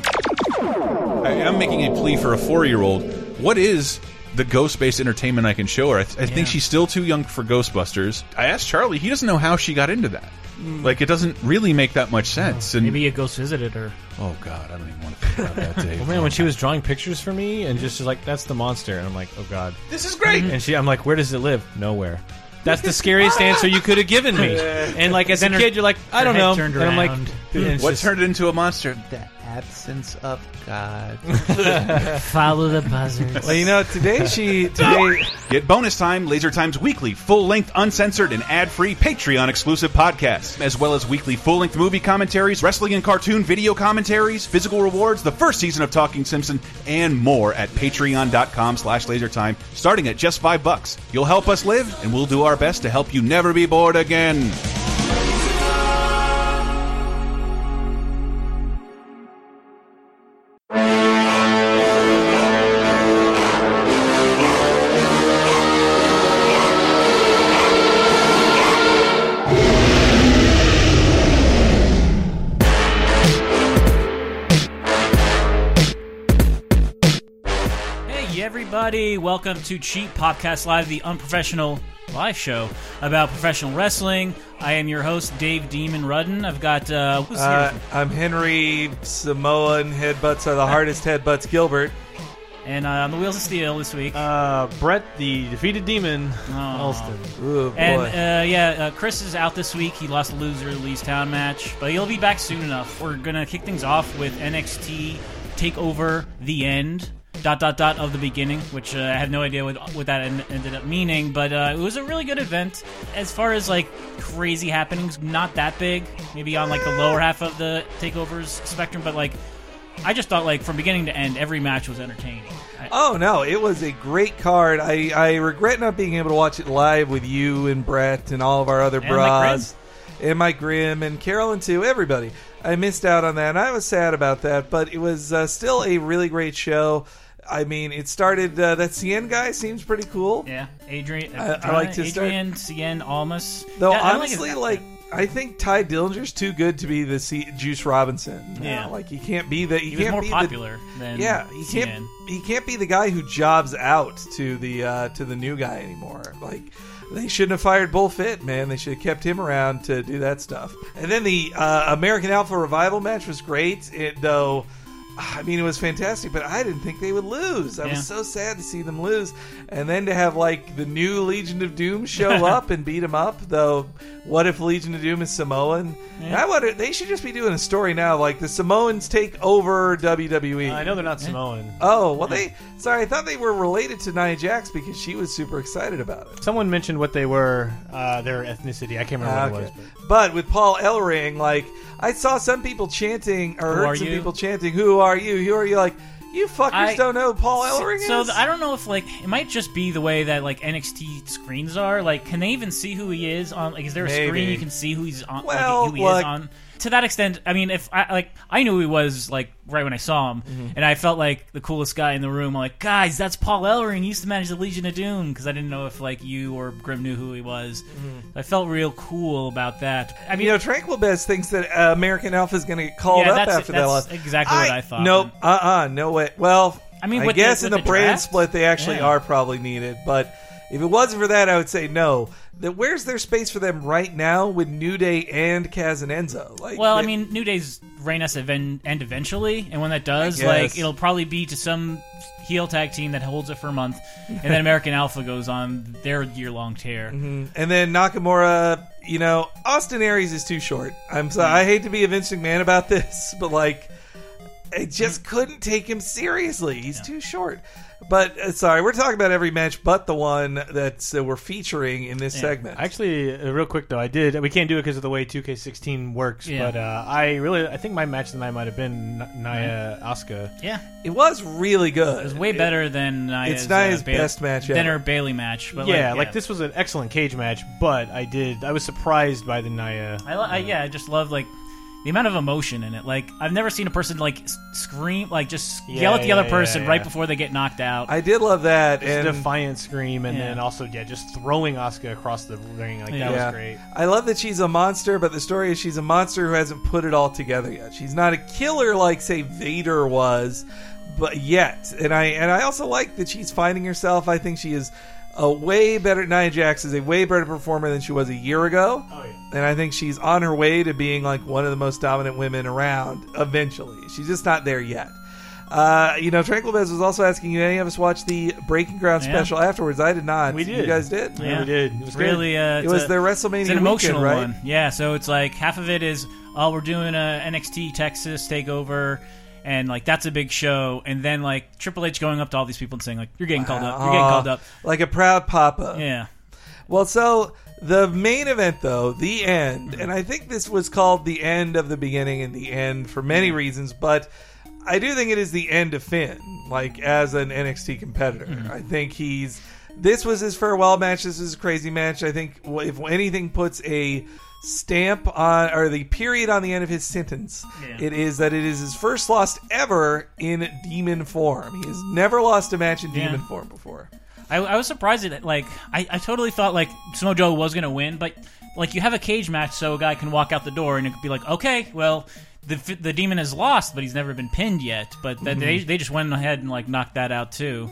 [SPEAKER 5] I am making a plea for a four-year-old. What is the ghost-based entertainment I can show her? I, th I think she's still too young for Ghostbusters. I asked Charlie. He doesn't know how she got into that. Mm. Like, it doesn't really make that much sense. And
[SPEAKER 2] Maybe a ghost visited her.
[SPEAKER 5] oh god, I don't even want to think about that day.
[SPEAKER 6] Oh man, when oh, she was drawing pictures for me and just like that's the monster, and I'm like, oh god.
[SPEAKER 5] this is great.
[SPEAKER 6] And she, I'm like, where does it live? Nowhere. That's the scariest ah! answer you could have given me. And like as a
[SPEAKER 2] Then her-
[SPEAKER 6] kid, you're like, I
[SPEAKER 2] her
[SPEAKER 6] don't
[SPEAKER 2] head
[SPEAKER 6] know.
[SPEAKER 2] turned
[SPEAKER 6] and I'm like,
[SPEAKER 2] around.
[SPEAKER 6] and it's
[SPEAKER 5] What
[SPEAKER 6] just-
[SPEAKER 5] turned it into a monster?
[SPEAKER 7] The absence of God.
[SPEAKER 2] Follow the buzzards.
[SPEAKER 3] Well, you know, today she today
[SPEAKER 5] Get bonus time, Laser Time's weekly, full-length, uncensored, and ad-free Patreon-exclusive podcasts, as well as weekly full-length movie commentaries, wrestling and cartoon video commentaries, physical rewards, the first season of Talking Simpson, and more at patreon.com slash lasertime, starting at just five bucks. You'll help us live, and we'll do our best to help you never be bored again.
[SPEAKER 2] Everybody. Welcome to Cheap Podcast Live, the unprofessional live show about professional wrestling. I am your host, Dave Demon Rudden. I've got uh, who's
[SPEAKER 3] Uh,
[SPEAKER 2] here?
[SPEAKER 3] I'm Henry Samoan headbutts are the hardest headbutts Gilbert.
[SPEAKER 2] And uh, on the Wheels of Steel this week.
[SPEAKER 6] Uh, Brett, the defeated demon,
[SPEAKER 2] Aw.
[SPEAKER 6] Elston.
[SPEAKER 3] Ooh, boy.
[SPEAKER 2] And uh, yeah, uh, Chris is out this week. He lost a loser leaves town match, but he'll be back soon enough. We're gonna kick things off with NXT Takeover: The End. Dot dot dot of the beginning, which uh, I have no idea what, what that en- ended up meaning, but uh, it was a really good event. As far as like crazy happenings, not that big. Maybe on like the lower half of the takeovers spectrum, but like I just thought like from beginning to end, every match was entertaining. I,
[SPEAKER 3] Oh no, it was a great card. I, I regret not being able to watch it live with you and Brett and all of our other
[SPEAKER 2] And
[SPEAKER 3] bras. And Mike Grimm and Carolyn too, everybody. I missed out on that and I was sad about that, but it was uh, still a really great show. I mean, it started uh, that Cien guy seems pretty cool.
[SPEAKER 2] yeah, Adrian.
[SPEAKER 3] I- I like to start-
[SPEAKER 2] Adrian Cien Almas.
[SPEAKER 3] Though
[SPEAKER 2] Yeah, I don't like
[SPEAKER 3] honestly, like I think Tye Dillinger's too good to be the C- Juice Robinson.
[SPEAKER 2] Yeah.
[SPEAKER 3] like he can't be the he,
[SPEAKER 2] he was
[SPEAKER 3] can't
[SPEAKER 2] more
[SPEAKER 3] be
[SPEAKER 2] popular than
[SPEAKER 3] The, yeah, he
[SPEAKER 2] Cien.
[SPEAKER 3] can't he can't be the guy who jobs out to the uh, to the new guy anymore. Like they shouldn't have fired Bull Fit, man. They should have kept him around to do that stuff. And then the uh, American Alpha Revival match was great. It though. I mean, it was fantastic, but I didn't think they would lose. I
[SPEAKER 2] Yeah.
[SPEAKER 3] was so sad to see them lose, and then to have like the new Legion of Doom show up and beat them up. Though, what if Legion of Doom is Samoan?
[SPEAKER 2] Yeah.
[SPEAKER 3] I wonder. They should just be doing a story now, like the Samoans take over WWE.
[SPEAKER 6] I know they're not Samoan.
[SPEAKER 3] Oh well, they. Sorry, I thought they were related to Nia Jax because she was super excited about it.
[SPEAKER 6] Someone mentioned what they were, uh, their ethnicity. I can't remember
[SPEAKER 3] Ah,
[SPEAKER 6] what it was. But.
[SPEAKER 3] But with Paul Ellering, like I saw some people chanting or
[SPEAKER 2] Who
[SPEAKER 3] heard some
[SPEAKER 2] you?
[SPEAKER 3] people chanting, "Who are you? Who are you?" Like you fuckers
[SPEAKER 2] I-
[SPEAKER 3] don't know who Paul Ellering
[SPEAKER 2] So
[SPEAKER 3] is.
[SPEAKER 2] th- I don't know if like it might just be the way that like NXT screens are. Like, can they even see who he is on? Like, is there a
[SPEAKER 3] Maybe.
[SPEAKER 2] screen you can see who he's on?
[SPEAKER 3] Well,
[SPEAKER 2] like, who he is on. To that extent, I mean, if I like, I knew who he was like right when I saw him,
[SPEAKER 3] Mm-hmm.
[SPEAKER 2] and I felt like the coolest guy in the room. I'm like, guys, that's Paul Ellering. He used to manage the Legion of Doom because I didn't know if like you or Grimm knew who he was. I felt real cool about that. I mean,
[SPEAKER 3] Mm-hmm. you know, Tranquil Bez thinks that uh, American Alpha is going to get called
[SPEAKER 2] Yeah,
[SPEAKER 3] up after that
[SPEAKER 2] that's
[SPEAKER 3] loss.
[SPEAKER 2] exactly what I thought.
[SPEAKER 3] Nope. Uh. uh No way. Well,
[SPEAKER 2] I mean,
[SPEAKER 3] I
[SPEAKER 2] with the-
[SPEAKER 3] guess in the,
[SPEAKER 2] the
[SPEAKER 3] brand split, they actually
[SPEAKER 2] Yeah.
[SPEAKER 3] are probably needed. But if it wasn't for that, I would say no. That where's their space for them right now with New Day and Cass and Enzo? Like,
[SPEAKER 2] Well, I mean, New Day's reign us event end eventually, and when that does, like, it'll probably be to some heel tag team that holds it for a month, and then American Alpha goes on their year long tear.
[SPEAKER 3] Mm-hmm. And then Nakamura, you know, Austin Aries is too short. I'm sorry. I hate to be a Vince McMahon about this, but like, I just couldn't take him seriously. He's too short. But uh, sorry, we're talking about every match but the one that uh, we're featuring in this segment.
[SPEAKER 6] Actually, uh, real quick though, I did. We can't do it because of the way 2K16 works.
[SPEAKER 2] Yeah.
[SPEAKER 6] But uh, I really, I think my match tonight might have been N- Nia Asuka.
[SPEAKER 2] Yeah,
[SPEAKER 3] it was really good.
[SPEAKER 2] it was way better than Nia's,
[SPEAKER 3] It's Nia's
[SPEAKER 2] uh,
[SPEAKER 3] best match
[SPEAKER 2] than
[SPEAKER 3] ever.
[SPEAKER 2] her Bayley match. But
[SPEAKER 6] yeah,
[SPEAKER 2] like,
[SPEAKER 6] like this was an excellent cage match, but I did. I was surprised by the Nia.
[SPEAKER 2] I, li- I yeah, I just love like the amount of emotion in it. Like I've never seen a person like s- scream, like just
[SPEAKER 6] Yeah,
[SPEAKER 2] yell at the
[SPEAKER 6] yeah,
[SPEAKER 2] other
[SPEAKER 6] yeah,
[SPEAKER 2] person
[SPEAKER 6] yeah.
[SPEAKER 2] right before they get knocked out.
[SPEAKER 3] I did love that.
[SPEAKER 6] Just
[SPEAKER 3] and
[SPEAKER 6] a defiant scream, and
[SPEAKER 2] Yeah.
[SPEAKER 6] then also yeah, just throwing Asuka across the ring like that
[SPEAKER 3] Yeah.
[SPEAKER 6] was great.
[SPEAKER 3] I love that she's a monster, but the story is she's a monster who hasn't put it all together yet. She's not a killer like say Vader was, but yet. And I and I also like that she's finding herself. I think she is a way better Nia Jax is a way better performer than she was a year ago.
[SPEAKER 6] Oh yeah.
[SPEAKER 3] And I think she's on her way to being like one of the most dominant women around eventually. She's just not there yet. Uh, you know, Tranquil Bez was also asking you, any of us watch the Breaking Ground
[SPEAKER 2] Yeah.
[SPEAKER 3] special afterwards? I did not.
[SPEAKER 6] We did.
[SPEAKER 3] You guys did?
[SPEAKER 6] Yeah, we did. It was
[SPEAKER 2] really, uh,
[SPEAKER 3] It was
[SPEAKER 2] a-
[SPEAKER 3] their WrestleMania
[SPEAKER 2] It's an emotional
[SPEAKER 3] weekend, right?
[SPEAKER 2] one. Yeah, so it's like half of it is, oh, we're doing a NXT Texas takeover, and like that's a big show, and then like Triple H going up to all these people and saying like, you're getting called up, you're getting called up.
[SPEAKER 3] Ah, like a proud papa.
[SPEAKER 2] Yeah,
[SPEAKER 3] Well, so the main event, though, the end, and I think this was called the end of the beginning and the end for many mm-hmm. reasons, but I do think it is the end of Finn, like as an NXT competitor. Mm-hmm. I think he's. This was his farewell match. This is a crazy match. I think if anything puts a stamp on or the period on the end of his sentence,
[SPEAKER 2] Yeah.
[SPEAKER 3] it is that it is his first loss ever in demon form. He has never lost a match in
[SPEAKER 2] Yeah.
[SPEAKER 3] demon form before.
[SPEAKER 2] I, I was surprised at. Like, I, I totally thought like Smojo was gonna win, but like you have a cage match, so a guy can walk out the door and it could be like, okay, well. The, the demon has lost, but he's never been pinned yet. But that mm-hmm. they they just went ahead and like knocked that out too.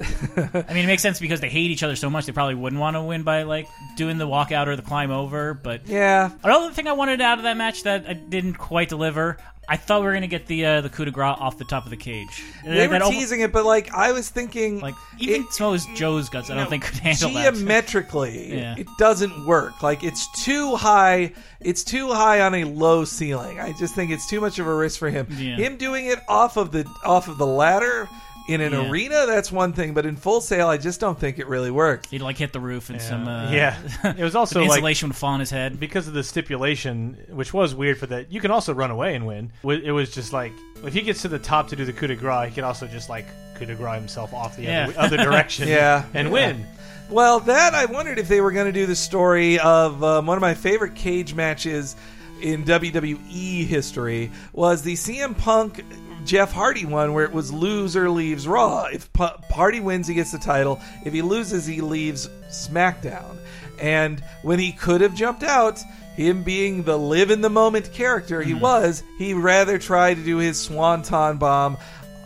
[SPEAKER 2] I mean, it makes sense because they hate each other so much. They probably wouldn't want to win by like doing the walkout or the climb over. But
[SPEAKER 3] Yeah.
[SPEAKER 2] another thing I wanted out of that match that I didn't quite deliver. I thought we were gonna get the uh, the coup de grace off the top of the cage.
[SPEAKER 3] They were teasing it, but like I was thinking,
[SPEAKER 2] like even
[SPEAKER 3] it-
[SPEAKER 2] Samoa's Joe's guts. I don't think could handle that.
[SPEAKER 3] geometrically it doesn't work like it's too high it's too high on a low ceiling i just think it's too much of a risk for him
[SPEAKER 2] Yeah.
[SPEAKER 3] him doing it off of the off of the ladder in an
[SPEAKER 2] Yeah.
[SPEAKER 3] arena that's one thing but in full sail i just don't think it really works
[SPEAKER 2] He'd like hit the roof and some uh,
[SPEAKER 8] yeah. It was also
[SPEAKER 2] some
[SPEAKER 8] like
[SPEAKER 2] insulation would fall on his head.
[SPEAKER 8] because of the stipulation, which was weird for that. You can also run away and win. Wa- It was just like if he gets to the top to do the coup de grace, he can also just like coup de grace himself off the
[SPEAKER 2] Yeah.
[SPEAKER 8] other, other direction,
[SPEAKER 3] Yeah.
[SPEAKER 8] and
[SPEAKER 3] Yeah.
[SPEAKER 8] win.
[SPEAKER 3] Well, that I wondered if they were going to do the story of um, one of my favorite cage matches in WWE history was the CM Punk Jeff Hardy one where it was loser leaves Raw. If P- Hardy wins, he gets the title. If he loses, he leaves SmackDown. And when he could have jumped out, him being the live in the moment character he mm-hmm. was, he rather tried to do his swanton bomb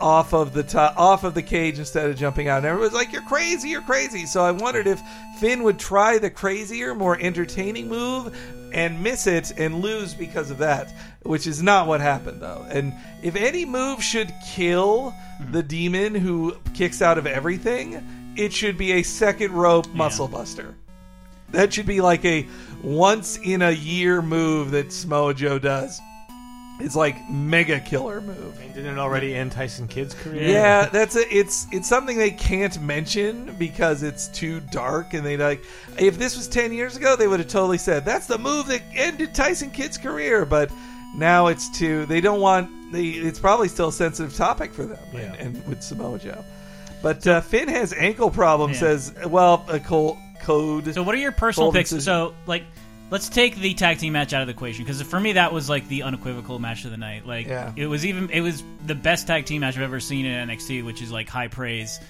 [SPEAKER 3] off of the top, off of the cage instead of jumping out. And everyone was like, "You're crazy, you're crazy." So I wondered if Finn would try the crazier, more entertaining move and miss it and lose because of that, which is not what happened though. And if any move should kill mm-hmm. the demon who kicks out of everything, it should be a second rope muscle buster. That should be like a once in a year move that Samoa Joe does. It's like mega killer move.
[SPEAKER 8] And didn't it already end Tyson Kidd's career?
[SPEAKER 3] Yeah, that's a, it's it's something they can't mention because it's too dark and they like if this was 10 years ago they would have totally said that's the move that ended Tyson Kidd's career but now it's too they don't want they it's probably still a sensitive topic for them
[SPEAKER 8] Yeah.
[SPEAKER 3] and, and with Samoa Joe. But uh, Finn has ankle problems
[SPEAKER 2] Yeah.
[SPEAKER 3] says well a cold code
[SPEAKER 2] So, what are your personal
[SPEAKER 3] Cold
[SPEAKER 2] picks?
[SPEAKER 3] decision.
[SPEAKER 2] So, like, let's take the tag team match out of the equation because for me that was like the unequivocal match of the night. Like,
[SPEAKER 3] Yeah.
[SPEAKER 2] it was even it was the best tag team match I've ever seen in NXT, which is like high praise.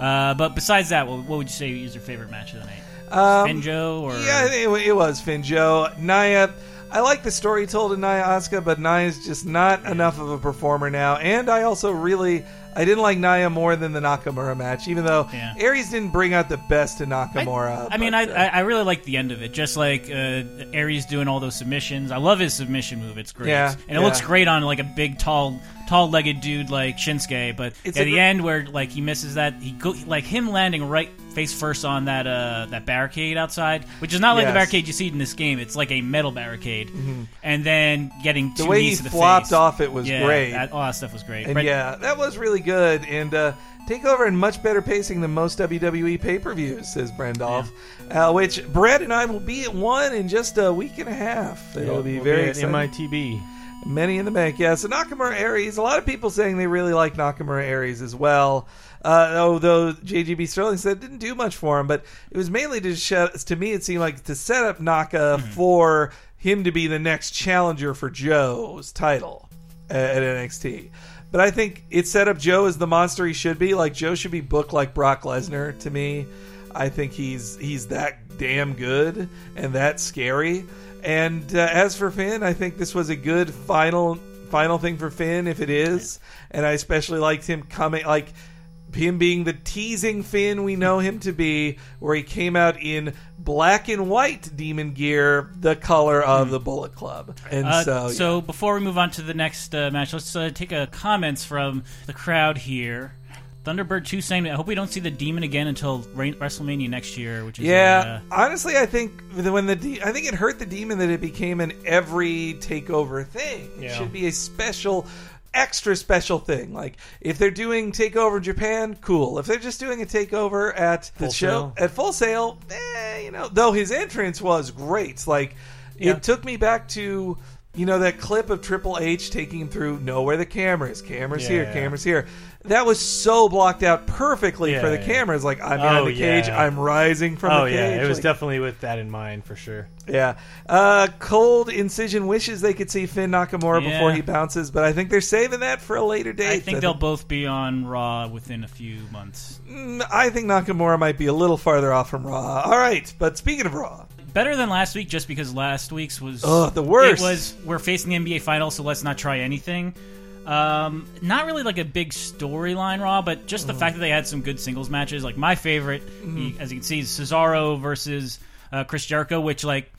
[SPEAKER 2] Uh, but besides that, what, what would you say is your favorite match of the night?
[SPEAKER 3] Um,
[SPEAKER 2] Finn Joe or
[SPEAKER 3] Yeah, it, it was Finjo. Naya, I like the story told in Naya Asuka, but Naya's just not enough of a performer now. And I also really, I didn't like Naya more than the Nakamura match, even though
[SPEAKER 2] Yeah.
[SPEAKER 3] Aries didn't bring out the best in Nakamura.
[SPEAKER 2] I mean,
[SPEAKER 3] but,
[SPEAKER 2] I,
[SPEAKER 3] uh,
[SPEAKER 2] I I really like the end of it. Just like uh, Aries doing all those submissions. I love his submission move. It's great,
[SPEAKER 3] Yeah,
[SPEAKER 2] and it
[SPEAKER 3] yeah.
[SPEAKER 2] looks great on like a big, tall, tall-legged dude like Shinsuke. But
[SPEAKER 3] It's
[SPEAKER 2] at the
[SPEAKER 3] gr-
[SPEAKER 2] end, where like he misses that, he go like him landing right face first on that uh that barricade outside, which is not like the barricade you see in this game. It's like a metal barricade, and then getting two
[SPEAKER 3] the way he
[SPEAKER 2] to the
[SPEAKER 3] flopped
[SPEAKER 2] face.
[SPEAKER 3] off it was
[SPEAKER 2] Yeah,
[SPEAKER 3] great.
[SPEAKER 2] That, all that stuff was great.
[SPEAKER 3] and
[SPEAKER 2] But-
[SPEAKER 3] yeah, that was really good. And uh, Takeover and much better pacing than most WWE pay per views, says Brendolf. Uh, which Brett and I will be at one in just a week and a half. It'll be
[SPEAKER 8] We'll
[SPEAKER 3] very
[SPEAKER 8] at
[SPEAKER 3] exciting.
[SPEAKER 8] MITB.
[SPEAKER 3] Many in the bank, yeah. So Nakamura Aries, a lot of people saying they really like Nakamura Aries as well. Uh, although JGB Sterling said it didn't do much for him, but it was mainly to shut, to me it seemed like to set up Naka for him to be the next challenger for Joe's title uh, at NXT. But I think it set up Joe as the monster he should be. Like Joe should be booked like Brock Lesnar to me. I think he's he's that damn good and that scary. And uh, as for Finn, I think this was a good final final thing for Finn if it is. And I especially liked him coming like him being the teasing Finn we know him to be, where he came out in black and white demon gear, the color of the Bullet Club. And
[SPEAKER 2] Uh,
[SPEAKER 3] so,
[SPEAKER 2] so
[SPEAKER 3] yeah.
[SPEAKER 2] before we move on to the next uh, match, let's uh, take a comments from the crowd here. Thunderbird two saying, "I hope we don't see the demon again until WrestleMania next year." Which is
[SPEAKER 3] Yeah,
[SPEAKER 2] uh,
[SPEAKER 3] honestly, I think when the de- I think it hurt the demon that it became an every takeover thing. It
[SPEAKER 8] Yeah.
[SPEAKER 3] should be a special, extra special thing. Like if they're doing takeover Japan, cool. If they're just doing a takeover at the
[SPEAKER 8] Full
[SPEAKER 3] show
[SPEAKER 8] Sail.
[SPEAKER 3] at Full Sail, eh, you know, though his entrance was great. Like
[SPEAKER 8] Yeah.
[SPEAKER 3] it took me back to. You know that clip of Triple H taking him through know where the camera is, cameras here,
[SPEAKER 8] Yeah.
[SPEAKER 3] cameras here. That was so blocked out perfectly for the
[SPEAKER 8] yeah.
[SPEAKER 3] cameras. Like I'm
[SPEAKER 8] Oh,
[SPEAKER 3] the cage,
[SPEAKER 8] yeah.
[SPEAKER 3] I'm rising from
[SPEAKER 8] Oh
[SPEAKER 3] the cage.
[SPEAKER 8] yeah, it was
[SPEAKER 3] Like,
[SPEAKER 8] definitely with that in mind for sure.
[SPEAKER 3] yeah. Uh, Cold Incision wishes they could see Finn Nakamura
[SPEAKER 2] Yeah.
[SPEAKER 3] before he bounces, but I think they're saving that for a later date.
[SPEAKER 2] I think they'll both be on Raw within a few months.
[SPEAKER 3] Mm, I think Nakamura might be a little farther off from Raw. All right, but speaking of Raw,
[SPEAKER 2] Better than last week, just because last week's was
[SPEAKER 3] Ugh, the worst.
[SPEAKER 2] It was we're facing the NBA Finals, so let's not try anything. Um, not really like a big storyline Raw, but just
[SPEAKER 3] Mm-hmm.
[SPEAKER 2] the fact that they had some good singles matches. Like my favorite, y- as you can see, is Cesaro versus uh, Chris Jericho, which like.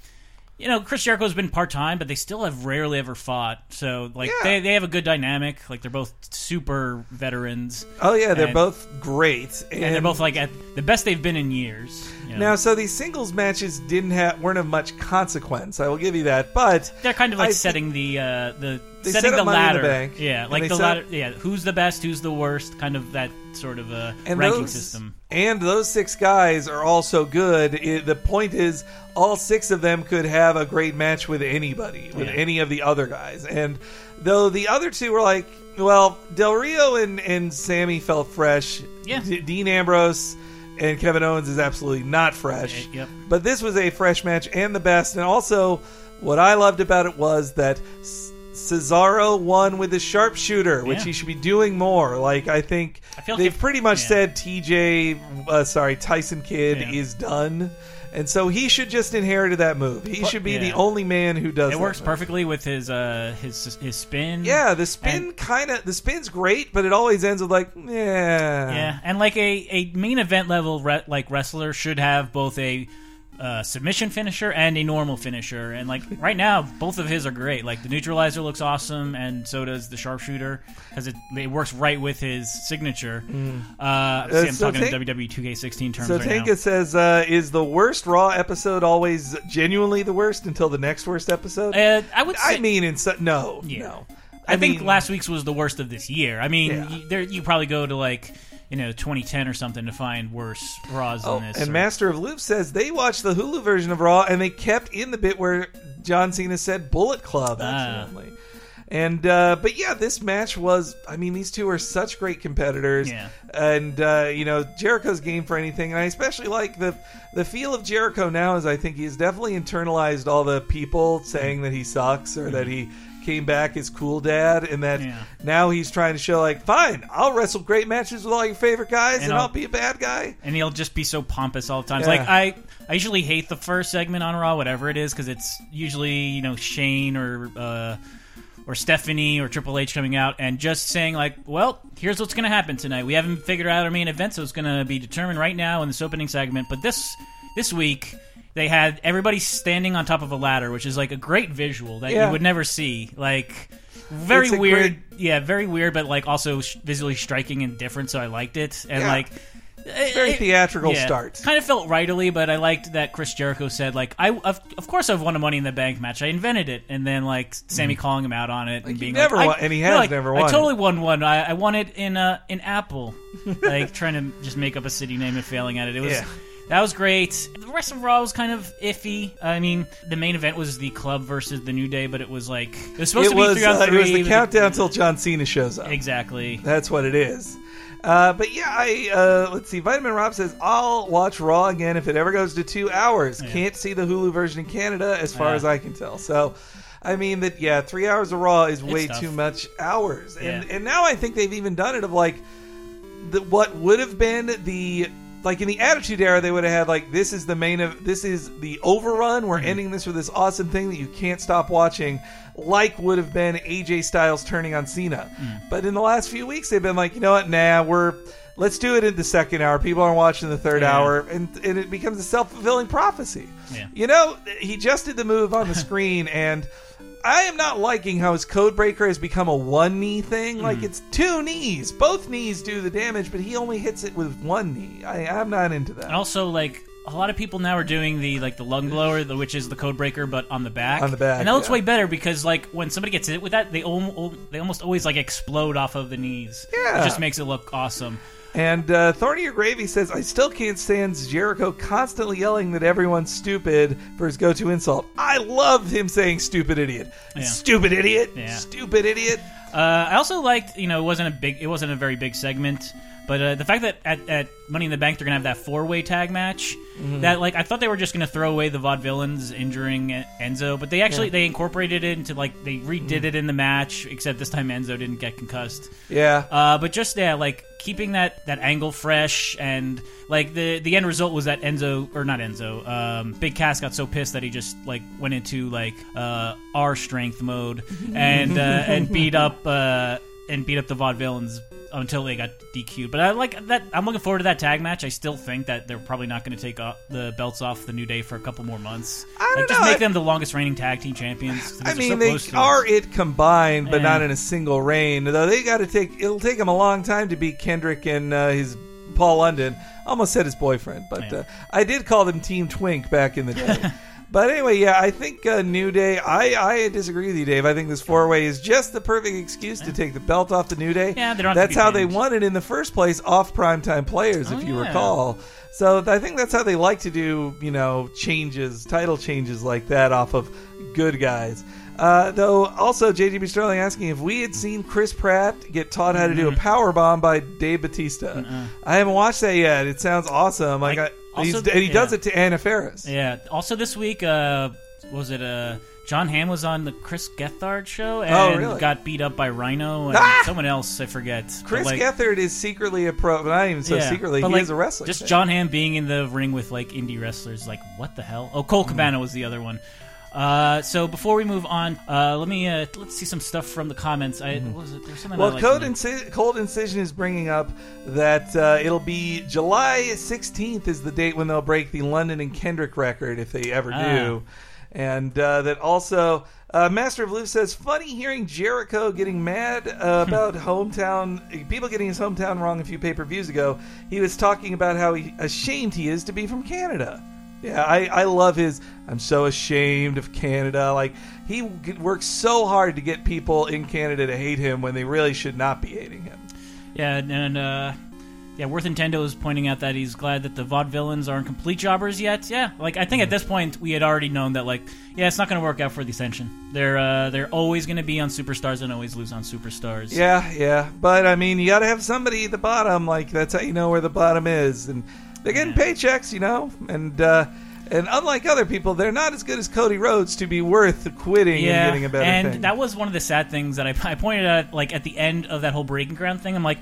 [SPEAKER 2] You know, Chris Jericho's been part time, but they still have rarely ever fought. So, like,
[SPEAKER 3] Yeah.
[SPEAKER 2] they, they have a good dynamic. Like, they're both super veterans.
[SPEAKER 3] Oh yeah, they're
[SPEAKER 2] And-
[SPEAKER 3] both great, and,
[SPEAKER 2] and they're both like at the best they've been in years.
[SPEAKER 3] Now, so these singles matches didn't have weren't of much consequence. I will give you that, but
[SPEAKER 2] they're kind of like
[SPEAKER 3] I
[SPEAKER 2] setting the uh, the setting
[SPEAKER 3] set
[SPEAKER 2] the
[SPEAKER 3] in the
[SPEAKER 2] ladder.
[SPEAKER 3] Bank,
[SPEAKER 2] yeah, like the ladder. Yeah, who's the best? Who's the worst? Kind of that sort of uh,
[SPEAKER 3] and
[SPEAKER 2] ranking
[SPEAKER 3] those,
[SPEAKER 2] system.
[SPEAKER 3] And those six guys are all so good. It, the point is, all six of them could have a great match with anybody, with
[SPEAKER 2] Yeah.
[SPEAKER 3] any of the other guys. And though the other two were like, well, Del Rio and, and Sami felt fresh.
[SPEAKER 2] Yeah.
[SPEAKER 3] D- Dean Ambrose and Kevin Owens is absolutely not fresh.
[SPEAKER 2] Yep.
[SPEAKER 3] But this was a fresh match and the best. And also, what I loved about it was that Cesaro won with the sharpshooter, which
[SPEAKER 2] Yeah.
[SPEAKER 3] he should be doing more. Like I think
[SPEAKER 2] I
[SPEAKER 3] they've
[SPEAKER 2] if-
[SPEAKER 3] pretty much
[SPEAKER 2] yeah.
[SPEAKER 3] said TJ, uh, sorry Tyson Kidd
[SPEAKER 2] Yeah.
[SPEAKER 3] is done, and so he should just inherit that move. He should be
[SPEAKER 2] yeah.
[SPEAKER 3] the only man who does.
[SPEAKER 2] It works
[SPEAKER 3] move.
[SPEAKER 2] perfectly with his uh his his spin.
[SPEAKER 3] Yeah, the spin kind of the spin's great, but it always ends with like, yeah,
[SPEAKER 2] Yeah, and like a, a main event level re- like wrestler should have both a uh, submission finisher and a normal finisher, and like right now, both of his are great. Like the neutralizer looks awesome, and so does the sharpshooter because it, it works right with his signature. Uh, see, I'm
[SPEAKER 3] so
[SPEAKER 2] talking
[SPEAKER 3] Tank-
[SPEAKER 2] WWE 2K16 terms
[SPEAKER 3] So
[SPEAKER 2] right
[SPEAKER 3] Tanka
[SPEAKER 2] now.
[SPEAKER 3] says, uh, "Is the worst Raw episode always genuinely the worst until the next worst episode?"
[SPEAKER 2] Uh, I would. Say,
[SPEAKER 3] I mean, in so, no,
[SPEAKER 2] Yeah.
[SPEAKER 3] no.
[SPEAKER 2] I, think
[SPEAKER 3] mean-
[SPEAKER 2] last week's was the worst of this year. I mean,
[SPEAKER 3] Yeah.
[SPEAKER 2] there you probably go to like you know 2010 or something to find worse Raws
[SPEAKER 3] Oh,
[SPEAKER 2] than this.
[SPEAKER 3] and
[SPEAKER 2] or-
[SPEAKER 3] Master of Loop says they watched the Hulu version of Raw and they kept in the bit where John Cena said Bullet Club
[SPEAKER 2] Ah.
[SPEAKER 3] accidentally. And uh, but yeah, this match was. I mean, these two are such great competitors.
[SPEAKER 2] Yeah.
[SPEAKER 3] And uh, you know, Jericho's game for anything, and I especially like the the feel of Jericho now. Is I think he's definitely internalized all the people saying that he sucks or that he came back as cool dad, and that
[SPEAKER 2] Yeah.
[SPEAKER 3] now he's trying to show like, fine, I'll wrestle great matches with all your favorite guys, and,
[SPEAKER 2] And
[SPEAKER 3] I'll,
[SPEAKER 2] I'll-
[SPEAKER 3] be a bad guy.
[SPEAKER 2] and he'll just be so pompous all the time.
[SPEAKER 3] Yeah.
[SPEAKER 2] Like I, I usually hate the first segment on Raw, whatever it is, because it's usually you know Shane or uh, or Stephanie or Triple H coming out and just saying like, "Well, here's what's going to happen tonight. We haven't figured out our main event, so it's going to be determined right now in this opening segment." But this this week. They had everybody standing on top of a ladder, which is like a great visual that
[SPEAKER 3] Yeah.
[SPEAKER 2] you would never see. Like, very
[SPEAKER 3] It's
[SPEAKER 2] weird, yeah, very weird, but like also sh- visually striking and different. So I liked it, and
[SPEAKER 3] Yeah.
[SPEAKER 2] like
[SPEAKER 3] Very
[SPEAKER 2] it-
[SPEAKER 3] theatrical
[SPEAKER 2] yeah.
[SPEAKER 3] start.
[SPEAKER 2] Kind of felt rightly, but I liked that Chris Jericho said like I of, of course I've won a Money in the Bank match. I invented it, and then like Sami calling him out on it and being
[SPEAKER 3] never
[SPEAKER 2] like,
[SPEAKER 3] won-
[SPEAKER 2] I,
[SPEAKER 3] and he
[SPEAKER 2] no,
[SPEAKER 3] has
[SPEAKER 2] like,
[SPEAKER 3] never
[SPEAKER 2] I totally won one. I, I won it in uh in Apple, like trying to just make up a city name and failing at it. It was.
[SPEAKER 3] Yeah.
[SPEAKER 2] That was great. The rest of Raw was kind of iffy. I mean, the main event was the club versus the New Day, but it was like it was supposed
[SPEAKER 3] It
[SPEAKER 2] to be
[SPEAKER 3] was,
[SPEAKER 2] three on
[SPEAKER 3] uh,
[SPEAKER 2] three.
[SPEAKER 3] it was the countdown until John Cena shows up.
[SPEAKER 2] Exactly.
[SPEAKER 3] That's what it is. Uh, but yeah, I uh, let's see. Vitamin Rob says I'll watch Raw again if it ever goes to two hours. Can't see the Hulu version in Canada, as far
[SPEAKER 2] Yeah.
[SPEAKER 3] as I can tell. So, I mean that yeah, three hours of Raw is way too much hours, and
[SPEAKER 2] Yeah.
[SPEAKER 3] and now I think they've even done it of like the, what would have been the like in the Attitude Era, they would have had like this is the main of this is the overrun. We're mm-hmm. ending this with this awesome thing that you can't stop watching, like would have been AJ Styles turning on Cena. Mm. But in the last few weeks, they've been like, you know what? Nah, we're let's do it in the second hour. People aren't watching the third
[SPEAKER 2] Yeah.
[SPEAKER 3] hour, and and it becomes a self fulfilling prophecy.
[SPEAKER 2] Yeah.
[SPEAKER 3] You know, he just did the move on the screen and. I am not liking how his code breaker has become a one knee thing. Like
[SPEAKER 2] Mm-hmm.
[SPEAKER 3] it's two knees. Both knees do the damage, but he only hits it with one knee. I, I'm not into that.
[SPEAKER 2] And also, like a lot of people now are doing the like the lung blower, the, which is the code breaker, but on the back.
[SPEAKER 3] On the back,
[SPEAKER 2] and that looks
[SPEAKER 3] yeah.
[SPEAKER 2] way better because like when somebody gets hit with that, they almost they almost always like explode off of the knees.
[SPEAKER 3] Yeah.
[SPEAKER 2] it just makes it look awesome.
[SPEAKER 3] And uh, Thorny or Gravy says, I still can't stand Jericho constantly yelling that everyone's stupid for his go to insult. I love him saying stupid idiot.
[SPEAKER 2] Yeah.
[SPEAKER 3] Stupid idiot.
[SPEAKER 2] Yeah.
[SPEAKER 3] Stupid idiot.
[SPEAKER 2] Uh, I also liked, you know, it wasn't a big, it wasn't a very big segment, but uh, the fact that at, at Money in the Bank they're gonna have that four way tag match.
[SPEAKER 3] Mm-hmm.
[SPEAKER 2] That like I thought they were just gonna throw away the vaudevillains injuring Enzo, but they actually they incorporated it into like they redid
[SPEAKER 3] Mm-hmm.
[SPEAKER 2] it in the match, except this time Enzo didn't get concussed.
[SPEAKER 3] Yeah.
[SPEAKER 2] Uh, but just yeah, like keeping that that angle fresh and like the the end result was that Enzo or not Enzo, um, Big Cass got so pissed that he just like went into like uh, R strength mode and uh, and beat up uh, and beat up the Vaudevillains until they got DQ'd. But I like that. I'm looking forward to that tag match. I still think that they're probably not going to take off the belts off the New Day for a couple more months.
[SPEAKER 3] I don't
[SPEAKER 2] like, just
[SPEAKER 3] know.
[SPEAKER 2] make them the longest reigning tag team champions.
[SPEAKER 3] I mean,
[SPEAKER 2] so
[SPEAKER 3] they
[SPEAKER 2] close to it.
[SPEAKER 3] are it combined, but
[SPEAKER 2] Yeah.
[SPEAKER 3] not in a single reign. Though they got to take it'll take them a long time to beat Kendrick and uh, his Paul London. Almost said his boyfriend, but uh, I did call them Team Twink back in the day. but anyway, yeah, I think uh, New Day. I I disagree with you, Dave. I think this four way is just the perfect excuse to take the belt off the New Day.
[SPEAKER 2] Yeah, they don't
[SPEAKER 3] That's how they won it in the first place, off primetime players,
[SPEAKER 2] Oh,
[SPEAKER 3] if you
[SPEAKER 2] yeah.
[SPEAKER 3] recall. So I think that's how they like to do, you know, changes, title changes like that off of good guys. Uh, though also JGB Sterling asking if we had seen Chris Pratt get taught how to do a power bomb by Dave Batista. I haven't watched that yet. It sounds awesome. Like, I, he's,
[SPEAKER 2] also-
[SPEAKER 3] and he does it to Anna Faris.
[SPEAKER 2] Yeah. Also, this week, uh, was it uh, John Hamm was on the Chris Gethard show and
[SPEAKER 3] Oh, really?
[SPEAKER 2] got beat up by Rhino and
[SPEAKER 3] Ah!
[SPEAKER 2] someone else. I forget.
[SPEAKER 3] Chris
[SPEAKER 2] like,
[SPEAKER 3] Gethard is secretly a pro, but not even so
[SPEAKER 2] yeah,
[SPEAKER 3] secretly. he
[SPEAKER 2] like,
[SPEAKER 3] is a wrestler.
[SPEAKER 2] Just John Hamm being in the ring with like indie wrestlers. Like, what the hell? Oh, Colt Cabana was the other one. Uh, so before we move on, uh, let me uh, let's see some stuff from the comments. I what was it there's something.
[SPEAKER 3] Well,
[SPEAKER 2] liked
[SPEAKER 3] Cold,
[SPEAKER 2] in
[SPEAKER 3] Inci- Cold Incision is bringing up that uh, it'll be July 16th is the date when they'll break the London and Kendrick record if they ever do. And uh, that also, uh, Master of Loose says, funny hearing Jericho getting mad uh, about hometown, people getting his hometown wrong a few pay per views ago. He was talking about how he, ashamed he is to be from Canada. Yeah, I, I love his. I'm so ashamed of Canada. Like he works so hard to get people in Canada to hate him when they really should not be hating him.
[SPEAKER 2] Yeah, and uh, yeah, Worth Nintendo is pointing out that he's glad that the vaudevillains aren't complete jobbers yet. Yeah, like I think at this point we had already known that like yeah, it's not going to work out for the Ascension. They're uh, they're always going to be on Superstars and always lose on Superstars.
[SPEAKER 3] Yeah, yeah, but I mean, you got to have somebody at the bottom. Like that's how you know where the bottom is, and they're getting paychecks, you know, and. uh and unlike other people, they're not as good as Cody Rhodes to be worth quitting and getting a better thing.
[SPEAKER 2] and
[SPEAKER 3] thing.
[SPEAKER 2] that was one of the sad things that I, I pointed out, like at the end of that whole breaking ground thing. I'm like,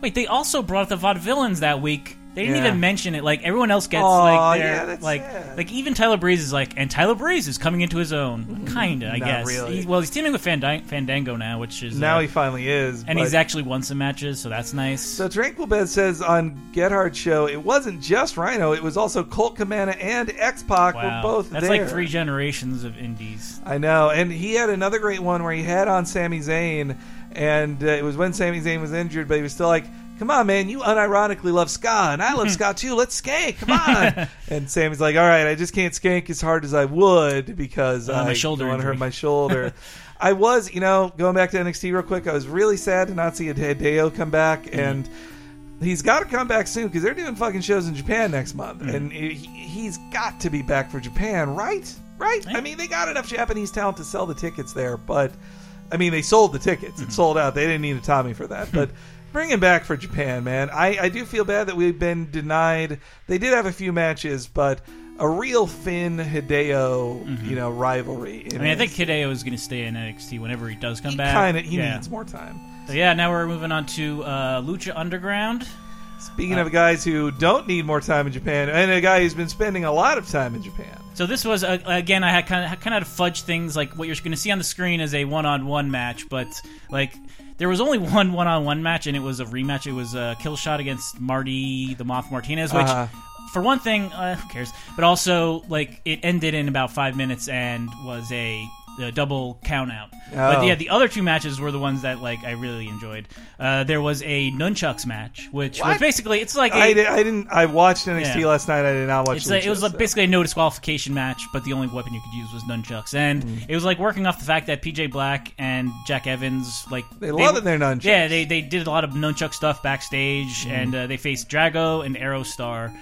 [SPEAKER 2] wait, they also brought up the vaudevillains that week. They didn't
[SPEAKER 3] Yeah.
[SPEAKER 2] even mention it. Like everyone else gets
[SPEAKER 3] Aw,
[SPEAKER 2] like their
[SPEAKER 3] yeah, that's
[SPEAKER 2] like
[SPEAKER 3] sad.
[SPEAKER 2] like even Tyler Breeze is like, and Tyler Breeze is coming into his own, kinda, I
[SPEAKER 3] Not
[SPEAKER 2] guess.
[SPEAKER 3] really.
[SPEAKER 2] He- well, he's teaming with Fandang- Fandango now, which is
[SPEAKER 3] now
[SPEAKER 2] uh,
[SPEAKER 3] he finally is,
[SPEAKER 2] and
[SPEAKER 3] but-
[SPEAKER 2] he's actually won some matches, so that's nice.
[SPEAKER 3] So Tranquil Bed says on Gethard Show, it wasn't just Rhino, it was also Colt Cabana and X Pac
[SPEAKER 2] wow,
[SPEAKER 3] were both
[SPEAKER 2] that's
[SPEAKER 3] there.
[SPEAKER 2] like three generations of indies.
[SPEAKER 3] I know, and he had another great one where he had on Sami Zayn, and uh, it was when Sami Zayn was injured, but he was still like, "Come on, man, you unironically love ska, and I love ska too. Let's skank, come on!" and Sami's like, "All right, I just can't skank as hard as I would because
[SPEAKER 2] Uh, my
[SPEAKER 3] I
[SPEAKER 2] shoulder
[SPEAKER 3] want to hurt my shoulder." I was, you know, going back to NXT real quick. I was really sad to not see Hideo come back,
[SPEAKER 2] Mm-hmm.
[SPEAKER 3] and he's got to come back soon because they're doing fucking shows in Japan next month,
[SPEAKER 2] Mm-hmm.
[SPEAKER 3] and he, he's got to be back for Japan, right? Right? I mean, they got enough Japanese talent to sell the tickets there, but I mean, they sold the tickets; it sold out. They didn't need a Tommy for that, but. Bring him back for Japan, man. I, I do feel bad that we've been denied. They did have a few matches, but a real Finn Hideo, you know, rivalry.
[SPEAKER 2] Mm-hmm. I mean, I think Hideo is going to stay in NXT whenever he does come back.
[SPEAKER 3] kind of he
[SPEAKER 2] yeah.
[SPEAKER 3] needs more time.
[SPEAKER 2] So yeah, now we're moving on to uh, Lucha Underground.
[SPEAKER 3] Speaking of guys who don't need more time in Japan, and a guy who's been spending a lot of time in Japan.
[SPEAKER 2] So this was uh, again, I had kind of kind of fudge things like what you're going to see on the screen is a one-on-one match, but like there was only one one-on-one match, and it was a rematch. It was a kill shot against Marty the Moth Martinez, which.
[SPEAKER 3] Uh-huh.
[SPEAKER 2] For one thing, uh, who cares? But also, like, it ended in about five minutes and was a, a double count out. But
[SPEAKER 3] Oh.
[SPEAKER 2] yeah, the other two matches were the ones that like I really enjoyed. Uh, there was a nunchucks match, which was basically it's like a,
[SPEAKER 3] I, di- I didn't. I watched NXT
[SPEAKER 2] Yeah.
[SPEAKER 3] last night. I did not watch.
[SPEAKER 2] like, it was like basically a no disqualification match, but the only weapon you could use was nunchucks, and
[SPEAKER 3] Mm.
[SPEAKER 2] it was like working off the fact that PJ Black and Jack Evans like
[SPEAKER 3] They love it, their nunchucks. Mm.
[SPEAKER 2] Yeah, they they did a lot of nunchuck stuff backstage, and uh, they faced Drago and Aerostar,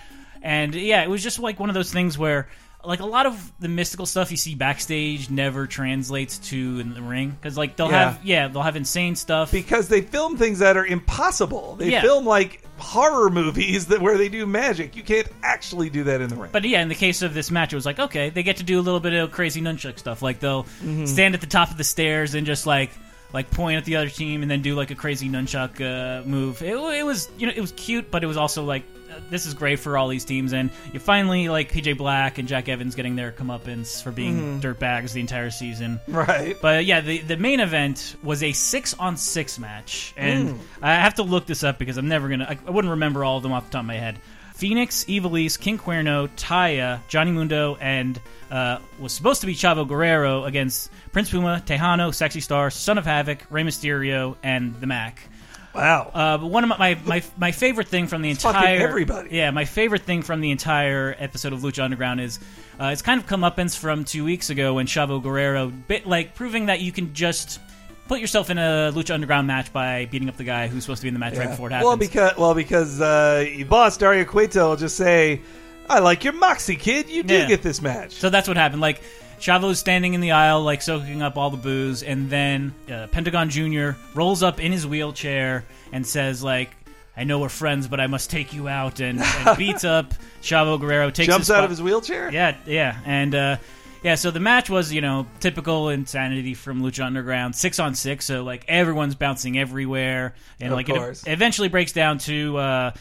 [SPEAKER 2] and yeah, it was just like one of those things where. Like a lot of the mystical stuff you see backstage never translates to in the ring because like they'll
[SPEAKER 3] Yeah.
[SPEAKER 2] have yeah they'll have insane stuff
[SPEAKER 3] because they film things that are impossible. They
[SPEAKER 2] Yeah.
[SPEAKER 3] film like horror movies that where they do magic. You can't actually do that in the ring.
[SPEAKER 2] But yeah, in the case of this match, it was like okay, they get to do a little bit of crazy nunchuck stuff. Like they'll
[SPEAKER 3] Mm-hmm.
[SPEAKER 2] stand at the top of the stairs and just like like point at the other team and then do like a crazy nunchuck uh, move. It, it was you know it was cute, but it was also like this is great for all these teams, and you finally like PJ Black and Jack Evans getting their comeuppance for being dirtbags the entire season.
[SPEAKER 3] Right.
[SPEAKER 2] But yeah, the the main event was a six on six match, and I have to look this up because I'm never gonna. I, I wouldn't remember all of them off the top of my head. Fenix, Ivelisse, King Cuerno, Taya, Johnny Mundo, and uh, was supposed to be Chavo Guerrero against Prince Puma, Texano, Sexy Star, Son of Havoc, Rey Mysterio, and the Mack.
[SPEAKER 3] Wow.
[SPEAKER 2] Uh, but one of my, my my favorite thing from the
[SPEAKER 3] fucking
[SPEAKER 2] entire
[SPEAKER 3] everybody.
[SPEAKER 2] yeah my favorite thing from the entire episode of Lucha Underground is uh, it's kind of comeuppance from two weeks ago when Chavo Guerrero bit like proving that you can just put yourself in a Lucha Underground match by beating up the guy who's supposed to be in the match right before it happens.
[SPEAKER 3] Well, because well because uh, boss Dario Cueto will just say, "I like your moxie, kid. You do
[SPEAKER 2] Yeah.
[SPEAKER 3] get this match."
[SPEAKER 2] So that's what happened. Like Chavo's standing in the aisle, like soaking up all the booze, and then uh, Pentagon Junior rolls up in his wheelchair and says, "Like, I know we're friends, but I must take you out," and, and beats up Chavo Guerrero. Takes
[SPEAKER 3] Jumps out of his wheelchair.
[SPEAKER 2] Yeah, yeah, and uh, yeah. So the match was, you know, typical insanity from Lucha Underground, six on six. So like everyone's bouncing everywhere, and
[SPEAKER 3] Of
[SPEAKER 2] like
[SPEAKER 3] course.
[SPEAKER 2] it eventually breaks down to. Uh,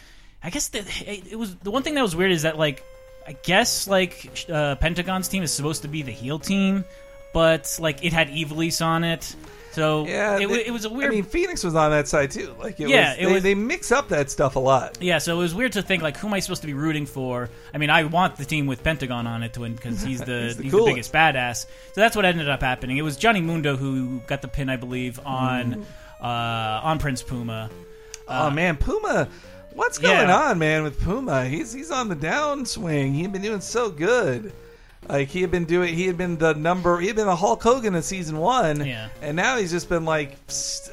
[SPEAKER 2] I guess the, it was the one thing that was weird is that like I guess like uh, Pentagon's team is supposed to be the heel team, but like it had Ivelisse on it, so
[SPEAKER 3] Yeah,
[SPEAKER 2] it,
[SPEAKER 3] they-
[SPEAKER 2] it was a weird.
[SPEAKER 3] I mean, Fenix was on that side too. Like, it
[SPEAKER 2] Yeah,
[SPEAKER 3] was,
[SPEAKER 2] it
[SPEAKER 3] they,
[SPEAKER 2] was-
[SPEAKER 3] they mix up that stuff a lot.
[SPEAKER 2] Yeah, so it was weird to think like, who am I supposed to be rooting for? I mean, I want the team with Pentagon on it to win because he's the
[SPEAKER 3] He's the
[SPEAKER 2] he's the, biggest badass. So that's what ended up happening. It was Johnny Mundo who got the pin, I believe, on uh, on Prince Puma.
[SPEAKER 3] oh man, Puma. What's going
[SPEAKER 2] yeah.
[SPEAKER 3] on, man, with Puma? He's he's on the downswing. He had been doing so good. Like he had been doing, he had been the number, he had been the Hulk Hogan in season one,
[SPEAKER 2] Yeah.
[SPEAKER 3] and now he's just been like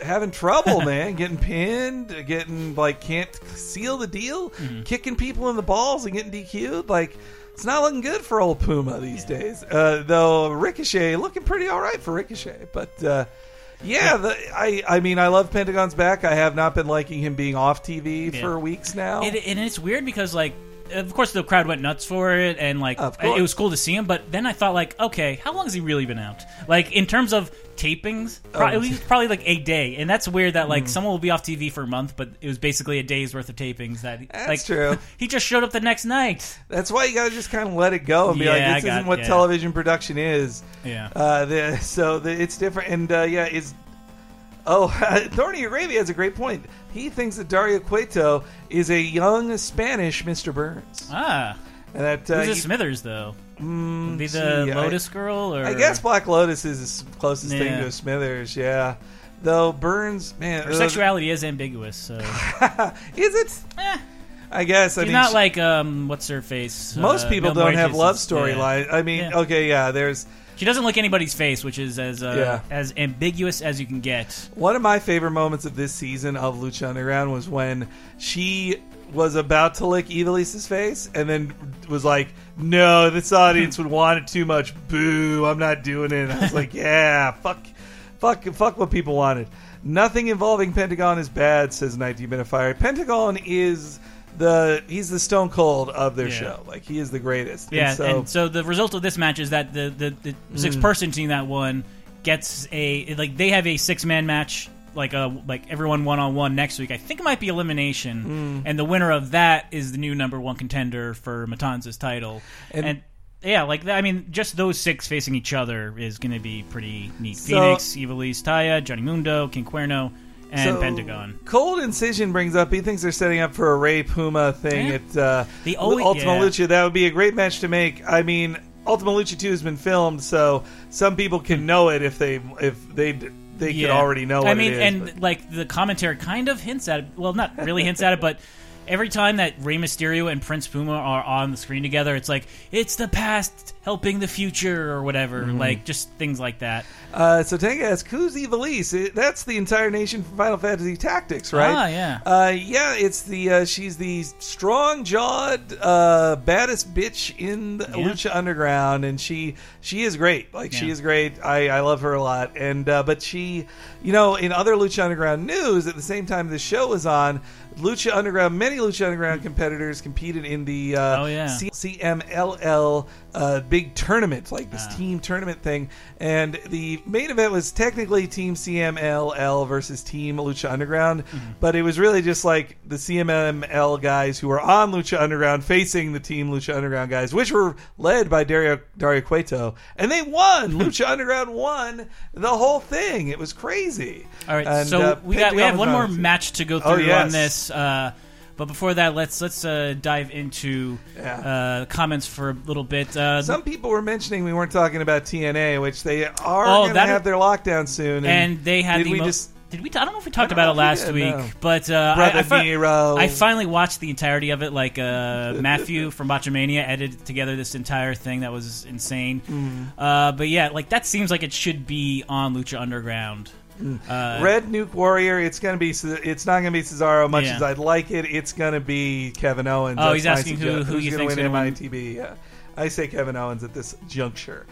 [SPEAKER 3] having trouble, man, getting pinned, getting like can't seal the deal,
[SPEAKER 2] Mm-hmm.
[SPEAKER 3] kicking people in the balls and getting DQ'd. Like it's not looking good for old Puma these days. Uh, though Ricochet looking pretty all right for Ricochet, but. Uh, yeah, the, I I mean I love Pentagon's back. I have not been liking him being off TV
[SPEAKER 2] Yeah.
[SPEAKER 3] for weeks now.
[SPEAKER 2] And, and it's weird because like. Of course, the crowd went nuts for it, and like
[SPEAKER 3] Of course.
[SPEAKER 2] it was cool to see him. But then I thought, like, okay, how long has he really been out? Like in terms of tapings,
[SPEAKER 3] Oh.
[SPEAKER 2] it was probably like a day, and that's weird. That
[SPEAKER 3] Hmm.
[SPEAKER 2] like someone will be off TV for a month, but it was basically a day's worth of tapings. That
[SPEAKER 3] That's
[SPEAKER 2] like
[SPEAKER 3] true.
[SPEAKER 2] he just showed up the next night.
[SPEAKER 3] That's why you gotta just kind of let it go and be
[SPEAKER 2] Yeah,
[SPEAKER 3] like, this
[SPEAKER 2] got-
[SPEAKER 3] isn't what
[SPEAKER 2] yeah.
[SPEAKER 3] television production is.
[SPEAKER 2] Yeah.
[SPEAKER 3] Uh, the, so the, it's different, and uh, yeah, it's. Oh, Thorny Arabia has a great point. He thinks that Dario Cueto is a young Spanish Mr. Burns,
[SPEAKER 2] Ah,
[SPEAKER 3] and that uh,
[SPEAKER 2] who's a
[SPEAKER 3] he-
[SPEAKER 2] Smithers though?
[SPEAKER 3] Mm,
[SPEAKER 2] Be the
[SPEAKER 3] gee, I-
[SPEAKER 2] Lotus Girl, or
[SPEAKER 3] I guess Black Lotus is the closest thing to a Smithers. Yeah, though Burns, man,
[SPEAKER 2] her
[SPEAKER 3] uh,
[SPEAKER 2] sexuality is ambiguous. So
[SPEAKER 3] is it?
[SPEAKER 2] Eh.
[SPEAKER 3] I guess. I
[SPEAKER 2] she's
[SPEAKER 3] mean,
[SPEAKER 2] not
[SPEAKER 3] she-
[SPEAKER 2] like um, what's her face?
[SPEAKER 3] most
[SPEAKER 2] uh,
[SPEAKER 3] people don't have love
[SPEAKER 2] is-
[SPEAKER 3] storyline.
[SPEAKER 2] yeah.
[SPEAKER 3] I mean,
[SPEAKER 2] Yeah.
[SPEAKER 3] okay, yeah. There's
[SPEAKER 2] She doesn't look anybody's face, which is as uh,
[SPEAKER 3] Yeah.
[SPEAKER 2] as ambiguous as you can get.
[SPEAKER 3] one of my favorite moments of this season of Lucha Underground was when she was about to lick Ivelisse's face and then was like, "No, this audience would want it too much. Boo! I'm not doing it." I was like, "Yeah, fuck, fuck, fuck what people wanted." Nothing involving Pentagon is bad, says Night Demonifier. Pentagon is the he's the Stone Cold of their
[SPEAKER 2] Yeah.
[SPEAKER 3] show. Like he is the greatest.
[SPEAKER 2] Yeah,
[SPEAKER 3] And so,
[SPEAKER 2] and so the result of this match is that the the, the six
[SPEAKER 3] Mm.
[SPEAKER 2] person team that won gets a like they have a six man match like a like everyone one on one next week. I think it might be elimination,
[SPEAKER 3] Mm.
[SPEAKER 2] and the winner of that is the new number one contender for Matanza's title.
[SPEAKER 3] And-
[SPEAKER 2] And, yeah, like I mean, just those six facing each other is going to be pretty neat.
[SPEAKER 3] So-
[SPEAKER 2] Fenix, Ivelisse, Taya, Johnny Mundo, King Cuerno, and
[SPEAKER 3] So,
[SPEAKER 2] Pentagon.
[SPEAKER 3] Cold Incision brings up he thinks they're setting up for a Rey Puma thing
[SPEAKER 2] Yeah.
[SPEAKER 3] at uh,
[SPEAKER 2] The always-
[SPEAKER 3] Ultima
[SPEAKER 2] yeah.
[SPEAKER 3] Lucha. That would be a great match to make. I mean, Ultima Lucha Two has been filmed, so some people can know it if they if they they could already know. What
[SPEAKER 2] I mean,
[SPEAKER 3] is,
[SPEAKER 2] and
[SPEAKER 3] but-
[SPEAKER 2] like the commentary kind of hints at it. Well, not really hints at it, but every time that Rey Mysterio and Prince Puma are on the screen together, it's like it's the past helping the future or whatever.
[SPEAKER 3] Mm-hmm.
[SPEAKER 2] Like just things like that.
[SPEAKER 3] Uh, so Tenga asks, "Who's Ivelisse? That's the entire nation from Final Fantasy Tactics, right?
[SPEAKER 2] Ah, yeah.
[SPEAKER 3] Uh, yeah, it's the uh, she's the strong-jawed, uh, baddest bitch in the
[SPEAKER 2] Yeah.
[SPEAKER 3] Lucha Underground, and she she is great. Like she is great. I, I love her a lot. And uh, but she, you know, in other Lucha Underground news, at the same time this show was on, Lucha Underground, many Lucha Underground competitors competed in the uh,
[SPEAKER 2] Oh, yeah.
[SPEAKER 3] C- CMLL uh, big tournament, like this
[SPEAKER 2] Ah.
[SPEAKER 3] team tournament thing. And the main event was technically Team CMLL versus Team Lucha Underground,
[SPEAKER 2] Mm-hmm.
[SPEAKER 3] but it was really just like the CMLL guys who were on Lucha Underground facing the Team Lucha Underground guys, which were led by Dario Dario Cueto, and they won. Lucha Underground won the whole thing. It was crazy.
[SPEAKER 2] All right,
[SPEAKER 3] And,
[SPEAKER 2] so
[SPEAKER 3] uh,
[SPEAKER 2] we got we have one more match to go
[SPEAKER 3] Oh,
[SPEAKER 2] through
[SPEAKER 3] yes.
[SPEAKER 2] on this. Uh, but before that, let's let's uh, dive into uh, comments for a little bit. Uh,
[SPEAKER 3] Some people were mentioning we weren't talking about TNA, which they are
[SPEAKER 2] Oh,
[SPEAKER 3] going to have their lockdown soon. And,
[SPEAKER 2] and they had the
[SPEAKER 3] we just
[SPEAKER 2] did we? I don't know if we talked about it
[SPEAKER 3] we
[SPEAKER 2] last
[SPEAKER 3] did,
[SPEAKER 2] week,
[SPEAKER 3] no.
[SPEAKER 2] but uh,
[SPEAKER 3] Brother
[SPEAKER 2] I, I, fi-
[SPEAKER 3] Nero.
[SPEAKER 2] I finally watched the entirety of it. Like uh, Matthew from Botchamania edited together this entire thing that was insane.
[SPEAKER 3] Mm.
[SPEAKER 2] Uh, but yeah, like that seems like it should be on Lucha Underground. Uh,
[SPEAKER 3] Red Nuke Warrior? It's to be. It's not going to be Cesaro. Much
[SPEAKER 2] Yeah.
[SPEAKER 3] as I'd like it, it's going to be Kevin Owens.
[SPEAKER 2] Oh, he's
[SPEAKER 3] my
[SPEAKER 2] asking who-
[SPEAKER 3] sugge-
[SPEAKER 2] who
[SPEAKER 3] who's
[SPEAKER 2] you
[SPEAKER 3] gonna
[SPEAKER 2] think's
[SPEAKER 3] win in
[SPEAKER 2] gonna
[SPEAKER 3] my
[SPEAKER 2] win.
[SPEAKER 3] TB. Yeah, I say Kevin Owens at this juncture.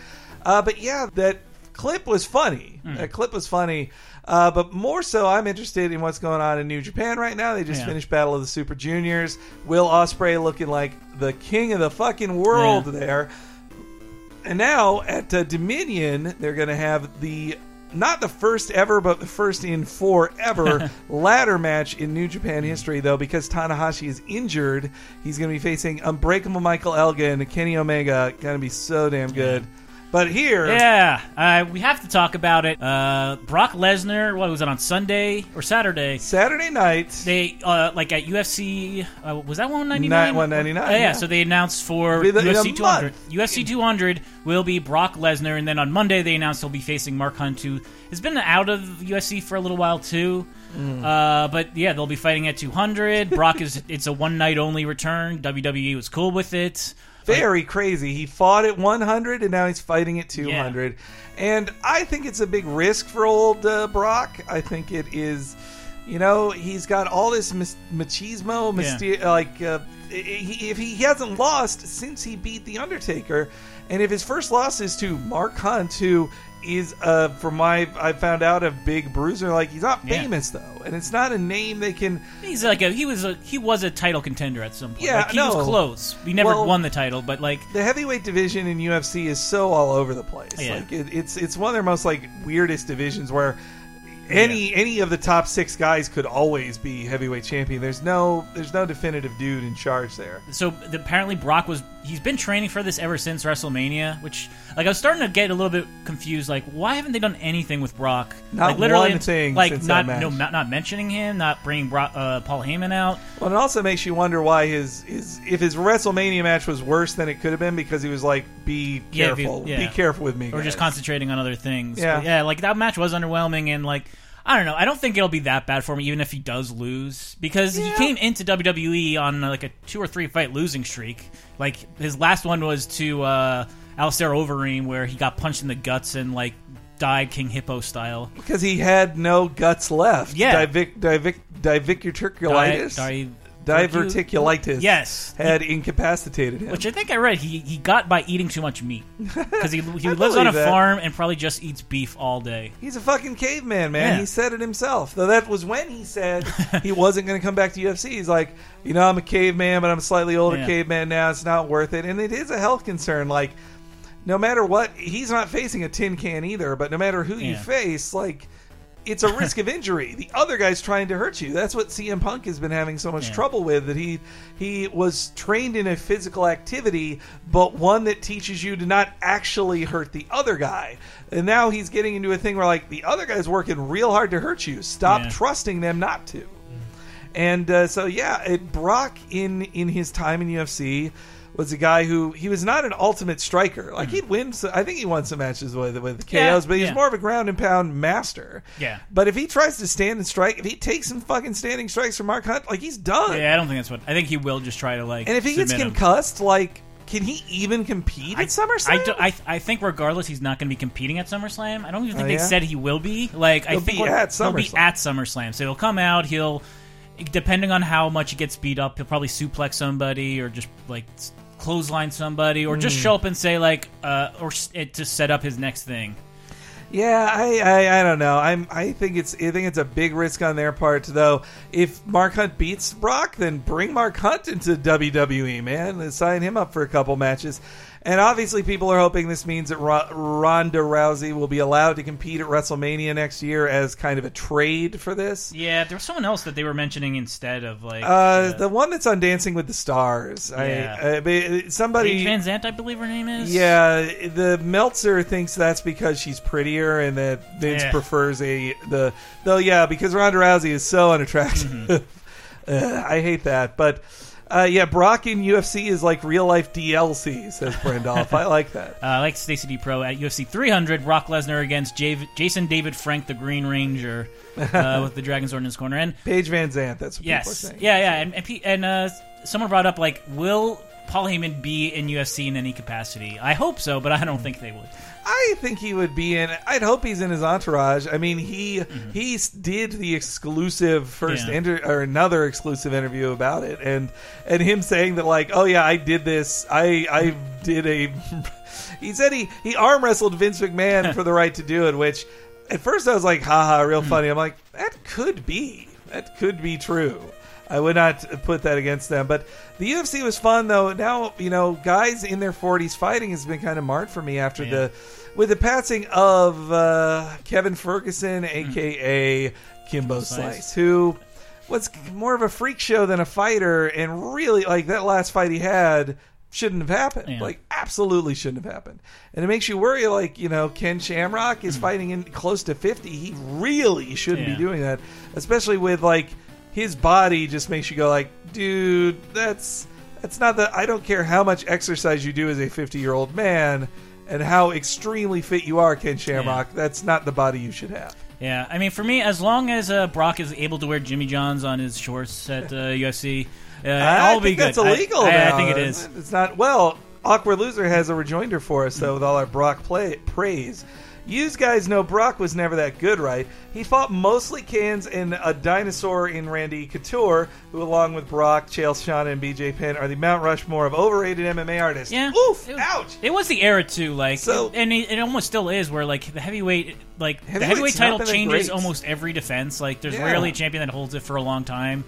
[SPEAKER 3] Uh, but yeah, that clip was funny.
[SPEAKER 2] Hmm.
[SPEAKER 3] That clip was funny. Uh, but more so, I'm interested in what's going on in New Japan right now. They just
[SPEAKER 2] Yeah.
[SPEAKER 3] finished Battle of the Super Juniors. Will Ospreay looking like the king of the fucking world
[SPEAKER 2] Yeah.
[SPEAKER 3] there. And now at uh, Dominion, they're going to have the not the first ever, but the first in forever ladder match in New Japan history, though, because Tanahashi is injured. He's going to be facing Unbreakable Michael Elgin Kenny Omega. Going to be so damn good. But here,
[SPEAKER 2] Yeah, uh, we have to talk about it. Uh, Brock Lesnar, what was it on Sunday or Saturday?
[SPEAKER 3] Saturday night,
[SPEAKER 2] They uh, like at UFC. Uh, was that one ninety
[SPEAKER 3] Ni-
[SPEAKER 2] nine?
[SPEAKER 3] 199,
[SPEAKER 2] yeah,
[SPEAKER 3] yeah.
[SPEAKER 2] So they announced for
[SPEAKER 3] the-
[SPEAKER 2] UFC two hundred. UFC two hundred will be Brock Lesnar, and then on Monday they announced he'll be facing Mark Hunt, who has been out of UFC for a little while too.
[SPEAKER 3] Mm.
[SPEAKER 2] Uh, but yeah, they'll be fighting at two hundred. Brock is it's a one night only return. WWE was cool with it.
[SPEAKER 3] Very crazy. He fought at 100 and now he's fighting at 200. And I think it's a big risk for old uh, Brock. I think it is, you know, he's got all this mis- machismo, myster- like, uh, he, if he, he hasn't lost since he beat The Undertaker, and if his first loss is to Mark Hunt, who is, uh, from my, I found out, a big bruiser, like, he's not
[SPEAKER 2] Yeah.
[SPEAKER 3] famous, though. And it's not a name they can.
[SPEAKER 2] He's like a he was a he was a title contender at some point.
[SPEAKER 3] Yeah,
[SPEAKER 2] like, he
[SPEAKER 3] no.
[SPEAKER 2] was close. He never
[SPEAKER 3] Well-
[SPEAKER 2] won the title, but like
[SPEAKER 3] the heavyweight division in UFC is so all over the place.
[SPEAKER 2] Yeah.
[SPEAKER 3] Like it, it's it's one of their most like weirdest divisions where any any of the top six guys could always be heavyweight champion. There's no there's no definitive dude in charge there.
[SPEAKER 2] so apparently Brock was he's been training for this ever since WrestleMania, which like I was starting to get a little bit confused. Like, why haven't they done anything with Brock?
[SPEAKER 3] Not
[SPEAKER 2] like literally,
[SPEAKER 3] one thing
[SPEAKER 2] Like not no not, not mentioning him, not bringing Brock, uh, Paul Heyman out.
[SPEAKER 3] Well, it also makes you wonder why his his if his WrestleMania match was worse than it could have been because he was like, be
[SPEAKER 2] Yeah, be-
[SPEAKER 3] careful,
[SPEAKER 2] yeah.
[SPEAKER 3] be careful with me,
[SPEAKER 2] or just concentrating on other things.
[SPEAKER 3] Yeah.
[SPEAKER 2] But yeah, like that match was underwhelming, and like I don't know, I don't think it'll be that bad for him, even if he does lose, because he came into WWE on like a two or three fight losing streak. Like his last one was to uh, Alistair Overeem, where he got punched in the guts and like died King Hippo style.
[SPEAKER 3] because he had no guts left.
[SPEAKER 2] Yeah.
[SPEAKER 3] Divic, divic, diverticulitis.
[SPEAKER 2] Di-
[SPEAKER 3] diverticulitis.
[SPEAKER 2] Yes.
[SPEAKER 3] had incapacitated him.
[SPEAKER 2] Which I think I read he, he got by eating too much meat because he, he lives on a
[SPEAKER 3] that.
[SPEAKER 2] farm and probably just eats beef all day.
[SPEAKER 3] He's a fucking caveman, man.
[SPEAKER 2] Yeah.
[SPEAKER 3] He said it himself. Though that was when he said he wasn't going to come back to UFC. He's like, you know, I'm a caveman, but I'm a slightly older
[SPEAKER 2] Yeah.
[SPEAKER 3] caveman now. It's not worth it. And it is a health concern. Like, no matter what, he's not facing a tin can either. But no matter who you face, like, it's a risk of injury. The other guy's trying to hurt you. That's what CM Punk has been having so much
[SPEAKER 2] Yeah.
[SPEAKER 3] trouble with. That he he was trained in a physical activity, but one that teaches you to not actually hurt the other guy. And now he's getting into a thing where like the other guy's working real hard to hurt you. Stop
[SPEAKER 2] Yeah.
[SPEAKER 3] trusting them not to. And uh, so yeah, it, Brock in in his time in UFC was a guy who he was not an ultimate striker. Like he'd win. So, I think he won some matches with with KOs.
[SPEAKER 2] Yeah,
[SPEAKER 3] but he's
[SPEAKER 2] yeah.
[SPEAKER 3] more of a ground and pound master.
[SPEAKER 2] Yeah.
[SPEAKER 3] But if he tries to stand and strike, if he takes some fucking standing strikes from Mark Hunt, like he's done.
[SPEAKER 2] Yeah, I don't think that's what I think he will just try to like.
[SPEAKER 3] And if he gets
[SPEAKER 2] submit him.
[SPEAKER 3] concussed, like, can he even compete at SummerSlam?
[SPEAKER 2] I, do, I, I think regardless, he's not going to be competing at SummerSlam. I don't even think
[SPEAKER 3] Oh,
[SPEAKER 2] they
[SPEAKER 3] yeah?
[SPEAKER 2] said he will be. Like I
[SPEAKER 3] He'll
[SPEAKER 2] think
[SPEAKER 3] be
[SPEAKER 2] we're-
[SPEAKER 3] at
[SPEAKER 2] he'll be
[SPEAKER 3] SummerSlam.
[SPEAKER 2] at SummerSlam. So he'll come out. He'll, depending on how much he gets beat up, he'll probably suplex somebody or just like s- clothesline somebody or
[SPEAKER 3] Hmm.
[SPEAKER 2] just show up and say like uh or s- it, to set up his next thing.
[SPEAKER 3] Yeah, I, I, I don't know. I'm I think it's I think it's a big risk on their part though. If Mark Hunt beats Brock, then bring Mark Hunt into WWE, man. And sign him up for a couple matches. And obviously, people are hoping this means that Ro- Ronda Rousey will be allowed to compete at WrestleMania next year as kind of a trade for this.
[SPEAKER 2] Yeah, there was someone else that they were mentioning instead of like
[SPEAKER 3] Uh, the one that's on Dancing with the Stars.
[SPEAKER 2] Yeah.
[SPEAKER 3] I, I, somebody.
[SPEAKER 2] Paige Van Zant, I believe her name is.
[SPEAKER 3] Yeah, the Meltzer thinks that's because she's prettier and that Vince
[SPEAKER 2] Yeah.
[SPEAKER 3] prefers a the though yeah because Ronda Rousey is so unattractive.
[SPEAKER 2] Mm-hmm.
[SPEAKER 3] Uh, I hate that, but uh, yeah, Brock in UFC is like real life DLC, says Brandolph. I like that.
[SPEAKER 2] Uh, I like Stacey D Pro at UFC 300. Brock Lesnar against Jav- Jason David Frank, the Green Ranger, uh, with the Dragon Sword in his corner. And
[SPEAKER 3] Paige Van Zant. That's what people are
[SPEAKER 2] yes,
[SPEAKER 3] saying.
[SPEAKER 2] yeah, yeah, and and, P- and uh, someone brought up like, will Paul Heyman be in UFC in any capacity? I hope so, but I don't think they would.
[SPEAKER 3] I think he would be in. I'd hope he's in his entourage. I mean, he he did the exclusive first
[SPEAKER 2] Mm-hmm. Yeah.
[SPEAKER 3] inter- or another exclusive interview about it, and and him saying that like, oh yeah, I did this. I I did a. he said he he arm wrestled Vince McMahon for the right to do it, which at first I was like, haha, real
[SPEAKER 2] Mm-hmm.
[SPEAKER 3] funny. I'm like, that could be that could be true. I would not put that against them. But the UFC was fun, though. Now, you know, guys in their 40s fighting has been kind of marred for me after the. With the passing of uh, Kevin Ferguson, a.k.a. Kimbo Slice, who was more of a freak show than a fighter, and really, like, that last fight he had shouldn't have happened.
[SPEAKER 2] Yeah.
[SPEAKER 3] Like, absolutely shouldn't have happened. And it makes you worry, like, you know, Ken Shamrock is fighting in close to 50. He really shouldn't
[SPEAKER 2] Yeah.
[SPEAKER 3] be doing that, especially with, like, his body just makes you go like, dude, that's that's not the. I don't care how much exercise you do as a 50 year old man, and how extremely fit you are, Ken Shamrock. That's not the body you should have.
[SPEAKER 2] Yeah, I mean, for me, as long as uh, Brock is able to wear Jimmy Johns on his shorts at uh, UFC, uh,
[SPEAKER 3] I
[SPEAKER 2] I'll be
[SPEAKER 3] think
[SPEAKER 2] good.
[SPEAKER 3] that's illegal.
[SPEAKER 2] I, I. I think it is.
[SPEAKER 3] It's not. Well, awkward loser has a rejoinder for us though, with all our Brock play, praise. You guys know Brock was never that good, right? He fought mostly cans and a dinosaur in Randy Couture, who, along with Brock, Chael Sonnen, and BJ Penn, are the Mount Rushmore of overrated MMA artists.
[SPEAKER 2] Yeah.
[SPEAKER 3] Oof!
[SPEAKER 2] It-
[SPEAKER 3] ouch!
[SPEAKER 2] It was the era too, like,
[SPEAKER 3] So-
[SPEAKER 2] and it, it almost still is, where like the heavyweight, like the heavyweight title changes almost every defense. Like, there's
[SPEAKER 3] Yeah.
[SPEAKER 2] rarely a champion that holds it for a long time.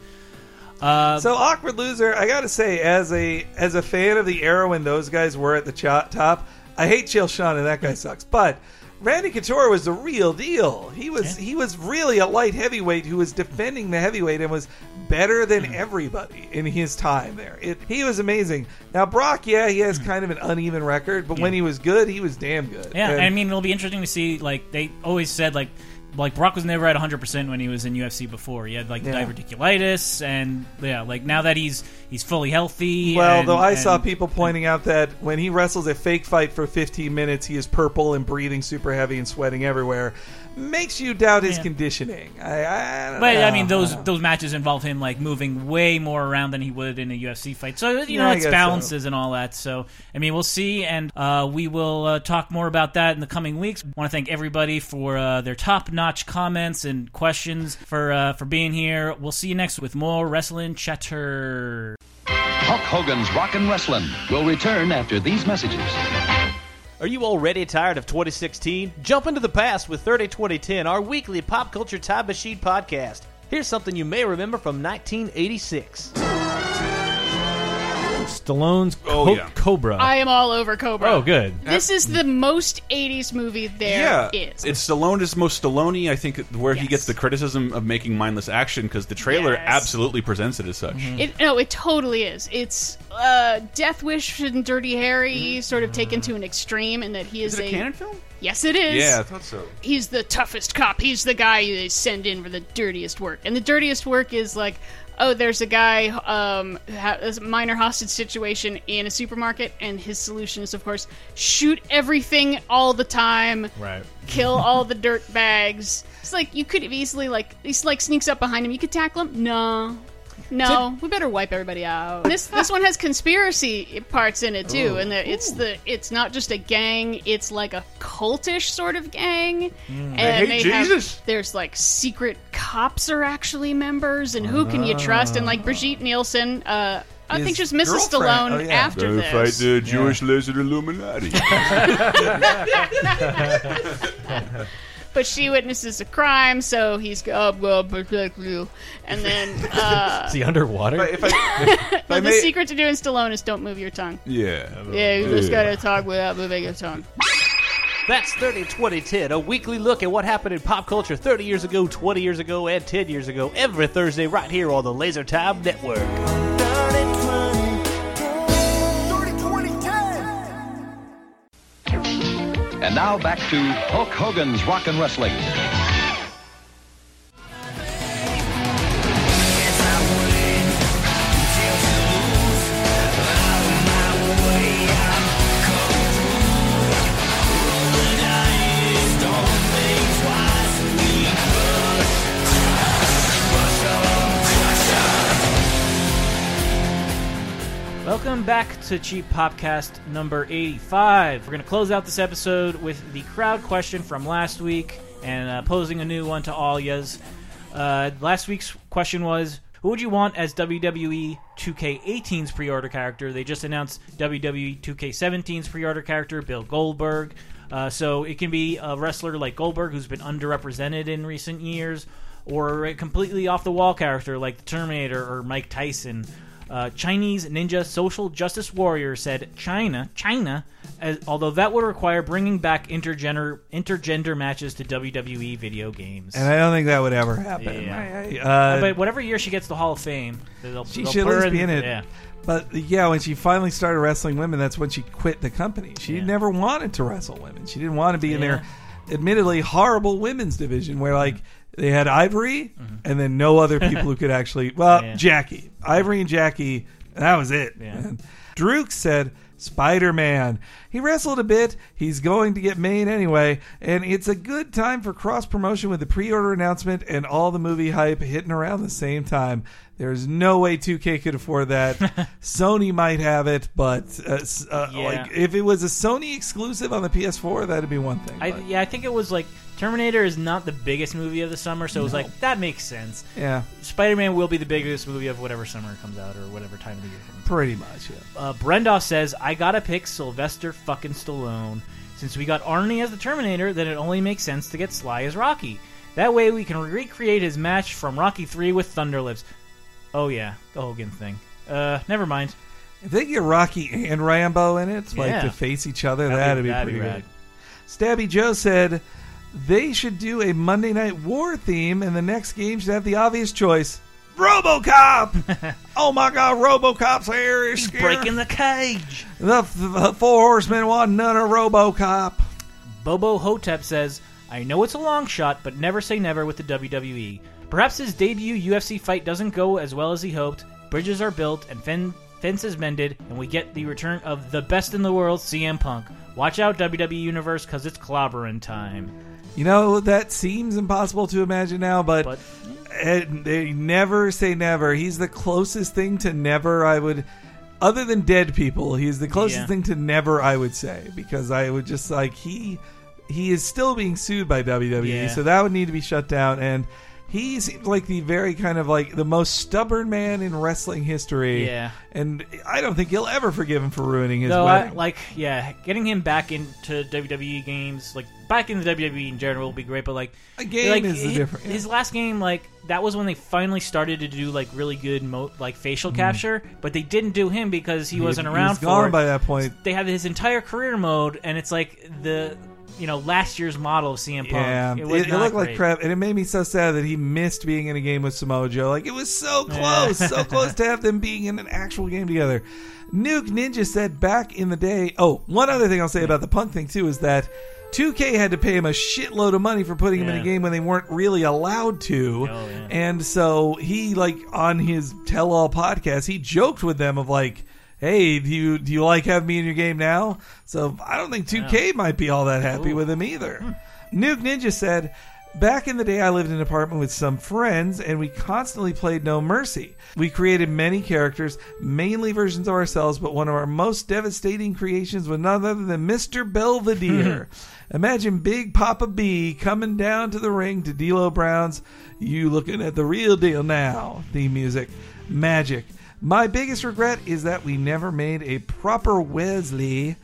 [SPEAKER 2] Uh,
[SPEAKER 3] So awkward loser. I got to say, as a as a fan of the era when those guys were at the top, I hate Chael Sonnen. That guy sucks. But Randy Couture was the real deal. He was he was really a light heavyweight who was defending the heavyweight and was better than
[SPEAKER 2] Mm-hmm.
[SPEAKER 3] everybody in his time there. It, he was amazing. Now Brock, yeah, he has kind of an uneven record, but when he was good, he was damn good.
[SPEAKER 2] Yeah,
[SPEAKER 3] And-
[SPEAKER 2] I mean, it'll be interesting to see. Like they always said, like like Brock was never at 100 percent when he was in UFC before. He had like
[SPEAKER 3] Yeah.
[SPEAKER 2] diverticulitis, and yeah, like now that he's he's fully healthy.
[SPEAKER 3] Well,
[SPEAKER 2] and-
[SPEAKER 3] though I saw people pointing out that when he wrestles a fake fight for 15 minutes, he is purple and breathing super heavy and sweating everywhere. Makes you doubt his
[SPEAKER 2] Yeah.
[SPEAKER 3] conditioning. I, I don't
[SPEAKER 2] But
[SPEAKER 3] know.
[SPEAKER 2] I mean, those those matches involve him like moving way more around than he would in a UFC fight. So you
[SPEAKER 3] Yeah,
[SPEAKER 2] know,
[SPEAKER 3] I
[SPEAKER 2] it's
[SPEAKER 3] guess
[SPEAKER 2] balances and all that. So I mean, we'll see, and uh, we will uh, talk more about that in the coming weeks. Want to thank everybody for uh, their top notch comments and questions for uh, for being here. We'll see you next with more wrestling chatter.
[SPEAKER 9] Hulk Hogan's Rockin' Wrestling will return after these messages.
[SPEAKER 6] Are you already tired of 2016? Jump into the past with 30 2010, our weekly pop culture time machine podcast. Here's something you may remember from 1986. Stallone's
[SPEAKER 5] Oh,
[SPEAKER 6] Co-
[SPEAKER 5] yeah.
[SPEAKER 6] Cobra.
[SPEAKER 10] I am all over Cobra.
[SPEAKER 6] oh, good.
[SPEAKER 10] This is the most 80s movie there
[SPEAKER 5] yeah,
[SPEAKER 10] is.
[SPEAKER 5] it's Stallone is most Stallone. I think where he
[SPEAKER 10] Yes.
[SPEAKER 5] gets the criticism of making mindless action because the trailer
[SPEAKER 10] Yes.
[SPEAKER 5] absolutely presents it as such.
[SPEAKER 10] It, no, it totally is. It's uh, Death Wish and Dirty Harry sort of taken to an extreme in that he is,
[SPEAKER 5] Is it a canon film?
[SPEAKER 10] Yes, it is.
[SPEAKER 5] Yeah, I thought so.
[SPEAKER 10] He's the toughest cop. He's the guy they send in for the dirtiest work. And the dirtiest work is like, oh, there's a guy um, who has a minor hostage situation in a supermarket, and his solution is, of course, shoot everything all the time.
[SPEAKER 6] Right.
[SPEAKER 10] kill all the dirt bags. It's like you could have easily like he's like sneaks up behind him. You could tackle him. No. No, we better wipe everybody out. This this one has conspiracy parts in it too, and the, it's the it's not just a gang; it's like a cultish sort of gang. And
[SPEAKER 5] hate
[SPEAKER 10] they
[SPEAKER 5] Jesus.
[SPEAKER 10] Have, there's like secret cops are actually members, and who can you trust? And like Brigitte Nielsen, uh, I think
[SPEAKER 3] his
[SPEAKER 10] just Mrs.
[SPEAKER 3] girlfriend-
[SPEAKER 10] Stallone
[SPEAKER 3] oh, yeah.
[SPEAKER 10] after
[SPEAKER 5] They
[SPEAKER 10] this.
[SPEAKER 5] fight the Jewish lizard Illuminati.
[SPEAKER 10] but she witnesses a crime, so he's go, I'm gonna protect you. And then uh,
[SPEAKER 8] Is he underwater?
[SPEAKER 5] if I, if I
[SPEAKER 10] the
[SPEAKER 5] may-
[SPEAKER 10] secret to doing Stallone is don't move your tongue.
[SPEAKER 5] yeah.
[SPEAKER 10] Yeah, you just gotta talk without moving your tongue.
[SPEAKER 6] That's 30 2010, a weekly look at what happened in pop culture 30 years ago, 20 years ago, and 10 years ago, every Thursday right here on the Laser Time Network.
[SPEAKER 9] Now back to Hulk Hogan's Rock and Wrestling.
[SPEAKER 2] Back to Cheap Popcast number 85. We're going to close out this episode with the crowd question from last week and uh, posing a new one to all yas. Uh, last week's question was Who would you want as WWE 2K18's pre order character? They just announced WWE 2K17's pre order character, Bill Goldberg. Uh, so it can be a wrestler like Goldberg who's been underrepresented in recent years, or a completely off the wall character like the Terminator or Mike Tyson. Uh, Chinese Ninja Social Justice Warrior said Chyna, Chyna, as, although that would require bringing back intergender intergender matches to WWE video games.
[SPEAKER 3] And I don't think that would ever happen.
[SPEAKER 2] Yeah.
[SPEAKER 3] I- I- uh,
[SPEAKER 2] but whatever year she gets the Hall of Fame, they'll,
[SPEAKER 3] She
[SPEAKER 2] they'll
[SPEAKER 3] should
[SPEAKER 2] put
[SPEAKER 3] at
[SPEAKER 2] her
[SPEAKER 3] least be in it.
[SPEAKER 2] Yeah.
[SPEAKER 3] But yeah, when she finally started wrestling women, that's when she quit the company. She never wanted to wrestle women. She didn't want to be in their, admittedly, horrible women's division where like they had Ivory and then no other people who could actually. Well,
[SPEAKER 2] Mm-hmm. Yeah.
[SPEAKER 3] Jackie, Ivory and Jackie, and that was it.
[SPEAKER 2] Yeah.
[SPEAKER 3] man. Druk said. Spider Man. He wrestled a bit. He's going to get main anyway. And it's a good time for cross promotion with the pre order announcement and all the movie hype hitting around the same time. There's no way 2K could afford that. Sony might have it, but uh, uh,
[SPEAKER 2] Yeah.
[SPEAKER 3] like if it was a Sony exclusive on the PS4, that'd be one thing.
[SPEAKER 2] I,
[SPEAKER 3] but-
[SPEAKER 2] yeah, I think it was like Terminator is not the biggest movie of the summer, so it was
[SPEAKER 3] No.
[SPEAKER 2] like that makes sense.
[SPEAKER 3] Yeah.
[SPEAKER 2] Spider Man will be the biggest movie of whatever summer comes out or whatever time of the year. comes.
[SPEAKER 3] Pretty much, yeah.
[SPEAKER 2] Uh, Brendoff says, I gotta pick Sylvester fucking Stallone. Since we got Arnie as the Terminator, then it only makes sense to get Sly as Rocky. That way we can recreate his match from Rocky 3 with Thunderlips. Oh yeah, the Hogan thing. Uh, never mind.
[SPEAKER 3] If they get Rocky and Rambo in it, like
[SPEAKER 2] Yeah.
[SPEAKER 3] to face each other,
[SPEAKER 2] That'd be-
[SPEAKER 3] pretty good. Stabby Joe said they should do a Monday Night War theme, and the next game should have the obvious choice: RoboCop. oh my God, RoboCop's here! He's
[SPEAKER 2] breaking the cage.
[SPEAKER 3] The, the four horsemen want none of RoboCop.
[SPEAKER 2] Bobo Hotep says, I know it's a long shot, but never say never with the WWE. Perhaps his debut UFC fight doesn't go as well as he hoped, bridges are built, and fen- fences mended, and we get the return of the best in the world, CM Punk. Watch out, WWE Universe, because it's clobbering time.
[SPEAKER 3] You know that seems impossible to imagine now, but,
[SPEAKER 2] But-
[SPEAKER 3] eh, they never say never. He's the closest thing to never. I would, other than dead people, he's the closest
[SPEAKER 2] Yeah.
[SPEAKER 3] thing to never. I would say because I would just like he he is still being sued by WWE,
[SPEAKER 2] Yeah.
[SPEAKER 3] so that would need to be shut down. And he seems like the very kind of like the most stubborn man in wrestling history.
[SPEAKER 2] Yeah.
[SPEAKER 3] and I don't think you'll ever forgive him for ruining his
[SPEAKER 2] Though, I, like, yeah, getting him back into WWE games, like back in the WWE in general, would be great. But like,
[SPEAKER 3] A game
[SPEAKER 2] like,
[SPEAKER 3] is
[SPEAKER 2] his,
[SPEAKER 3] different- yeah.
[SPEAKER 2] His last game, like, that was when they finally started to do like really good, mo- like facial mm. capture. But they didn't do him because he.
[SPEAKER 3] He-
[SPEAKER 2] wasn't
[SPEAKER 3] he
[SPEAKER 2] around
[SPEAKER 3] was
[SPEAKER 2] for
[SPEAKER 3] gone
[SPEAKER 2] it.
[SPEAKER 3] by that point.
[SPEAKER 2] They have his entire career mode, and it's like the you know last year's model of CM Punk.
[SPEAKER 3] Yeah,
[SPEAKER 2] it,
[SPEAKER 3] it, it looked like crap, and it made me so sad that he missed being in a game with Samoa Joe. Like it was so close, so close to have them being in an actual game together. Nuke Ninja said back in the day. Oh, one other thing I'll say about the Punk thing too is that 2K had to pay him a shitload of money for putting him in a game when they weren't really allowed to,
[SPEAKER 2] Oh, yeah.
[SPEAKER 3] and so he like on his tell all podcast he joked with them of like. Hey, do you do you like having me in your game now? So I don't think 2K might be all that happy with him either. Hmm. Nuke Ninja said, Back in the day, I lived in an apartment with some friends, and we constantly played No Mercy. We created many characters, mainly versions of ourselves, but one of our most devastating creations was none other than Mr. Belvedere. Hmm. Imagine Big Papa B coming down to the ring to D'Lo Brown's "You Looking at the Real Deal Now" theme music, magic. My biggest regret is that we never made a proper Wesley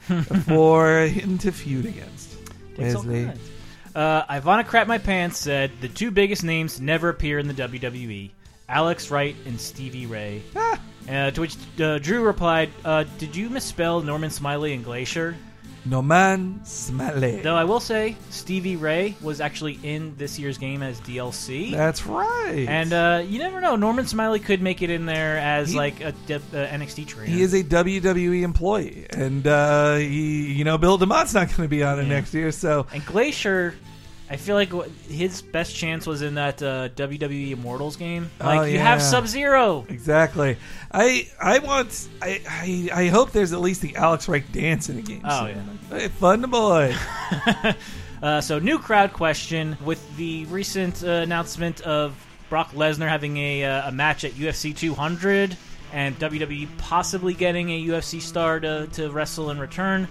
[SPEAKER 3] for him to feud against.
[SPEAKER 2] Takes all
[SPEAKER 3] Wesley.
[SPEAKER 2] kinds. Uh, Ivana Crap My Pants said the two biggest names to never appear in the WWE Alex Wright and Stevie Ray.
[SPEAKER 3] Ah.
[SPEAKER 2] Uh, to which uh, Drew replied, uh, Did you misspell Norman Smiley and Glacier?
[SPEAKER 3] No man Smiley.
[SPEAKER 2] Though I will say, Stevie Ray was actually in this year's game as DLC.
[SPEAKER 3] That's right.
[SPEAKER 2] and uh, you never know. Norman Smiley could make it in there as
[SPEAKER 3] He-
[SPEAKER 2] like a, D- uh, NXT trainer.
[SPEAKER 3] He is a WWE employee, and uh, he, you know, Bill DeMott's not going to be on it next year. So
[SPEAKER 2] And Glacier, I feel like his best chance was in that uh, WWE Immortals game. Like
[SPEAKER 3] Oh,
[SPEAKER 2] you have. Sub Zero.
[SPEAKER 3] exactly, I, I want, I, I, I hope there's at least the Alex Wright dance in the game.
[SPEAKER 2] Oh,
[SPEAKER 3] soon. Hey, fun to boy.
[SPEAKER 2] Uh, so new crowd question with the recent uh, announcement of Brock Lesnar having a, uh, a match at UFC 200 and WWE possibly getting a UFC star to, to wrestle in return.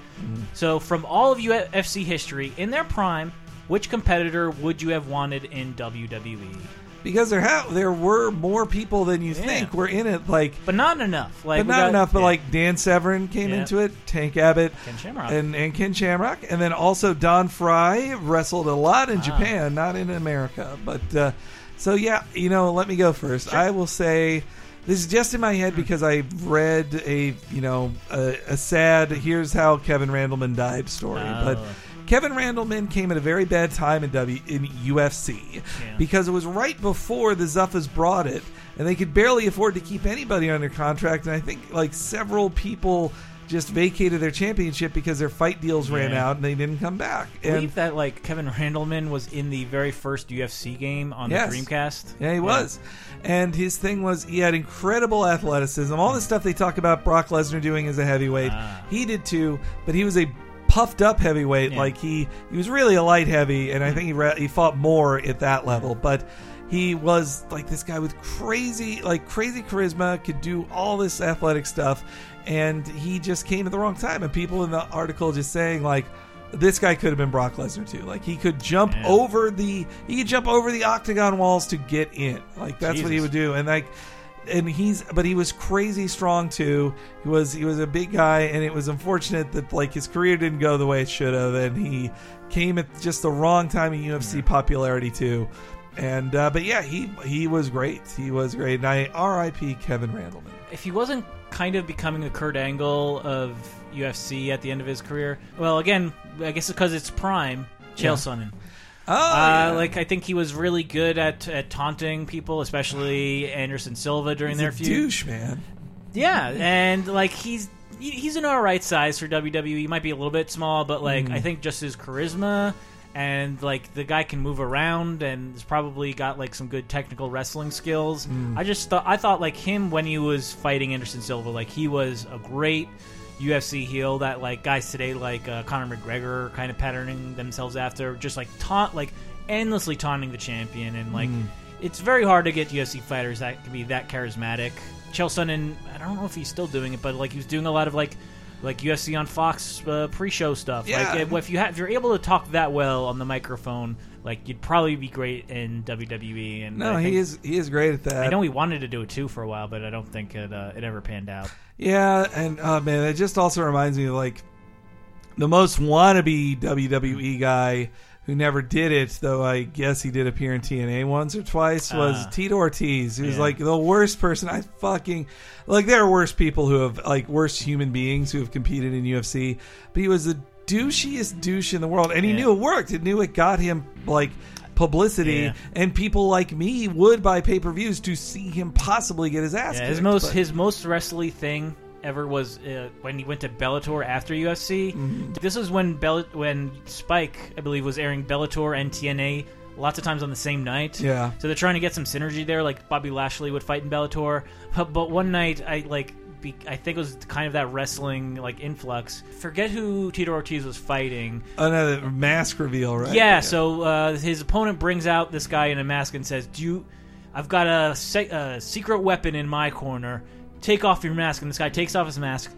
[SPEAKER 2] So from all of UFC history, in their prime, which competitor would you have wanted in WWE?
[SPEAKER 3] because there ha- there were more people than you think were in it. Like,
[SPEAKER 2] but not enough. Like
[SPEAKER 3] but not
[SPEAKER 2] got-
[SPEAKER 3] enough. But
[SPEAKER 2] yeah.
[SPEAKER 3] like Dan Severn came
[SPEAKER 2] Yeah.
[SPEAKER 3] into it, Tank Abbott,
[SPEAKER 2] Ken Shamrock.
[SPEAKER 3] and and Ken Shamrock, and then also Don Frye wrestled a lot in
[SPEAKER 2] Wow.
[SPEAKER 3] Japan, not in America. But uh, so yeah, you know, let me go first. I will say. This is just in my head because I read a you know a, a sad here's how Kevin Randleman died story,
[SPEAKER 2] Oh.
[SPEAKER 3] but Kevin Randleman came at a very bad time in W in UFC because it was right before the Zuffas brought it, and they could barely afford to keep anybody under contract. And I think like several people just vacated their championship because their fight deals ran
[SPEAKER 2] Yeah.
[SPEAKER 3] out and they didn't come back.
[SPEAKER 2] I
[SPEAKER 3] And
[SPEAKER 2] believe that like Kevin Randleman was in the very first UFC game on
[SPEAKER 3] Yes.
[SPEAKER 2] the Dreamcast.
[SPEAKER 3] Yeah, he was. And his thing was he had incredible athleticism. All the stuff they talk about Brock Lesnar doing as a heavyweight, ah. he did too. But he was a puffed up heavyweight.
[SPEAKER 2] Yeah.
[SPEAKER 3] Like he he was really a light heavy, and I hmm. think he ra- he fought more at that level. But he was like this guy with crazy like crazy charisma, could do all this athletic stuff, and he just came at the wrong time. And people in the article just saying like. This guy could have been Brock Lesnar too. Like he could jump
[SPEAKER 2] Yeah.
[SPEAKER 3] over the he could jump over the octagon walls to get in. Like that's what he would do. And like and he's but he was crazy strong too. He was he was a big guy and it was unfortunate that like his career didn't go the way it should have and he came at just the wrong time in UFC popularity too. And uh, but yeah, he he was great. He was great. And I R.I.P. Kevin Randleman.
[SPEAKER 2] if he wasn't kind of becoming the Kurt Angle of UFC at the end of his career, well, again, I guess because it's prime, Chael
[SPEAKER 3] Yeah.
[SPEAKER 2] Sonnen.
[SPEAKER 3] Oh,
[SPEAKER 2] uh,
[SPEAKER 3] yeah.
[SPEAKER 2] like I think he was really good at, at taunting people, especially Anderson Silva during
[SPEAKER 3] He's
[SPEAKER 2] their
[SPEAKER 3] a
[SPEAKER 2] feud.
[SPEAKER 3] douche, man.
[SPEAKER 2] Yeah, and like he's he's an all right size for WWE. He might be a little bit small, but like
[SPEAKER 3] Mm.
[SPEAKER 2] I think just his charisma and like the guy can move around and has probably got like some good technical wrestling skills.
[SPEAKER 3] Mm.
[SPEAKER 2] I just thought I thought like him when he was fighting Anderson Silva, like he was a great UFC heel that like guys today like uh, Conor McGregor kind of patterning themselves after, just like taunt like endlessly taunting the champion and like
[SPEAKER 3] Mm.
[SPEAKER 2] it's very hard to get UFC fighters that can be that charismatic. Chael Sonnen, I don't know if he's still doing it, but like he was doing a lot of like like UFC on Fox uh, pre-show stuff.
[SPEAKER 3] Yeah.
[SPEAKER 2] Like if you have, if you're able to talk that well on the microphone, like you'd probably be great in WWE. And
[SPEAKER 3] No,
[SPEAKER 2] I
[SPEAKER 3] he is he is great at that.
[SPEAKER 2] I know he wanted to do it too for a while, but I don't think it uh, it ever panned out.
[SPEAKER 3] Yeah, and oh man, it just also reminds me of like the most wannabe WWE guy who never did it, though I guess he did appear in TNA once or twice, was
[SPEAKER 2] Ah.
[SPEAKER 3] Tito Ortiz. He was
[SPEAKER 2] Yeah.
[SPEAKER 3] like the worst person I fucking like there are worse people who have like worse human beings who have competed in UFC, but he was the douchiest douche in the world. And he
[SPEAKER 2] Yeah.
[SPEAKER 3] knew it worked. He knew it got him like publicity
[SPEAKER 2] Yeah.
[SPEAKER 3] and people like me would buy pay-per-views to see him possibly get his ass
[SPEAKER 2] Yeah, his most
[SPEAKER 3] but-
[SPEAKER 2] his most wrestly thing ever was uh, when he went to Bellator after UFC.
[SPEAKER 3] Mm-hmm.
[SPEAKER 2] This is when Bell- when Spike, I believe, was airing Bellator and TNA lots of times on the same night.
[SPEAKER 3] Yeah.
[SPEAKER 2] So they're trying to get some synergy there. Like Bobby Lashley would fight in Bellator, but, but one night I like. Be, I think it was kind of that wrestling like influx. Forget who Tito Ortiz was fighting.
[SPEAKER 3] another mask reveal, right?
[SPEAKER 2] Yeah, so uh, his opponent brings out this guy in a mask and says, "Do you? I've got a, se- a secret weapon in my corner. Take off your mask." And this guy takes off his mask.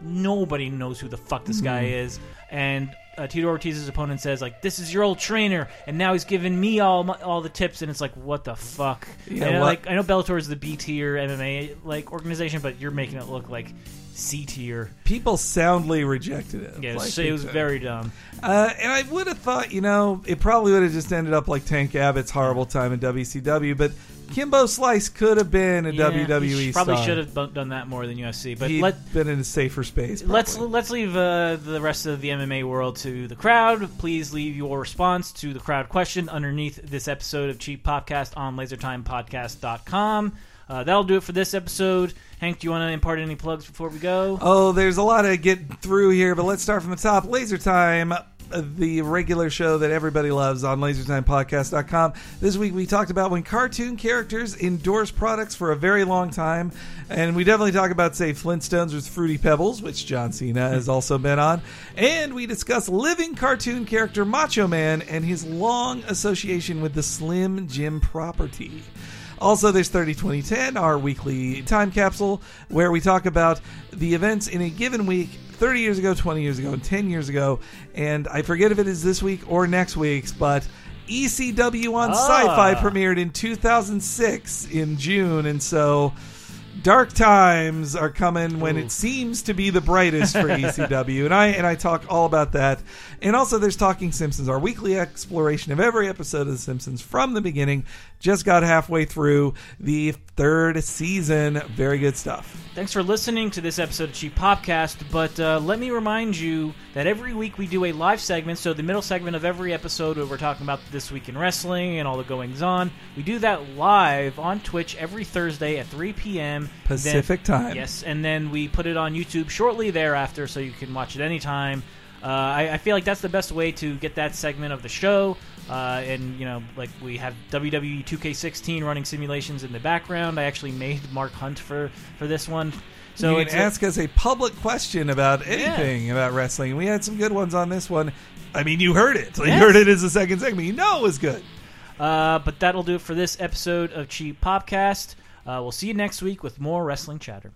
[SPEAKER 2] Nobody knows who the fuck this guy
[SPEAKER 3] Hmm.
[SPEAKER 2] is, and uh, Tito Ortiz's opponent says like, "This is your old trainer," and now he's giving me all my, all the tips, and it's like, what the fuck?
[SPEAKER 3] Yeah,
[SPEAKER 2] And,
[SPEAKER 3] what-
[SPEAKER 2] like I know Bellator is the B tier MMA like organization, but you're making it look like C tier.
[SPEAKER 3] People soundly rejected it.
[SPEAKER 2] Yeah, it was, it was very dumb.
[SPEAKER 3] Uh, and I would have thought, you know, it probably would have just ended up like Tank Abbott's horrible time in WCW, but Kimbo Slice could have been a
[SPEAKER 2] Yeah,
[SPEAKER 3] WWE
[SPEAKER 2] he sh- probably
[SPEAKER 3] star.
[SPEAKER 2] should have bu- done that more than UFC. But
[SPEAKER 3] He'd
[SPEAKER 2] let
[SPEAKER 3] been in a safer space.
[SPEAKER 2] let's let's leave uh, the rest of the MMA world to the crowd. Please leave your response to the crowd question underneath this episode of Cheap Popcast on LaserTimePodcast.com. Uh, that'll do it for this episode. Hank, do you want to impart any plugs before we go?
[SPEAKER 3] Oh, there's a lot to get through here, but let's start from the top. Laser Time, the regular show that everybody loves on lasertimepodcast.com. This week we talked about when cartoon characters endorse products for a very long time. And we definitely talk about, say, Flintstones with Fruity Pebbles, which John Cena hmm. has also been on. And we discuss living cartoon character Macho Man and his long association with the Slim Jim property. Also, there's 30 2010, our weekly time capsule, where we talk about the events in a given week 30 years ago, 20 years ago, and 10 years ago. And I forget if it is this week or next week's, but ECW on
[SPEAKER 2] Ah.
[SPEAKER 3] Sci Fi premiered in 2006 in June. And so. Dark times are coming when it seems to be the brightest for ECW, and I and I talk all about that. And also, there's Talking Simpsons, our weekly exploration of every episode of The Simpsons from the beginning. Just got halfway through the third season. Very good stuff.
[SPEAKER 2] Thanks for listening to this episode of Cheap Popcast. But uh, let me remind you that every week we do a live segment. So the middle segment of every episode where we're talking about this week in wrestling and all the goings on, we do that live on Twitch every Thursday at 3 p.m.
[SPEAKER 3] Pacific
[SPEAKER 2] Then-
[SPEAKER 3] time.
[SPEAKER 2] Yes, and then we put it on YouTube shortly thereafter, so you can watch it anytime. Uh, I, I feel like that's the best way to get that segment of the show. Uh, and you know, like we have WWE 2K16 running simulations in the background. I actually made Mark Hunt for for this one. So
[SPEAKER 3] you can
[SPEAKER 2] a-
[SPEAKER 3] ask us a public question about anything about wrestling. We had some good ones on this one. I mean, you heard it. You heard it as a second segment. You know it was good.
[SPEAKER 2] Uh, but that'll do it for this episode of Cheap Popcast. Uh, we'll see you next week with more wrestling chatter.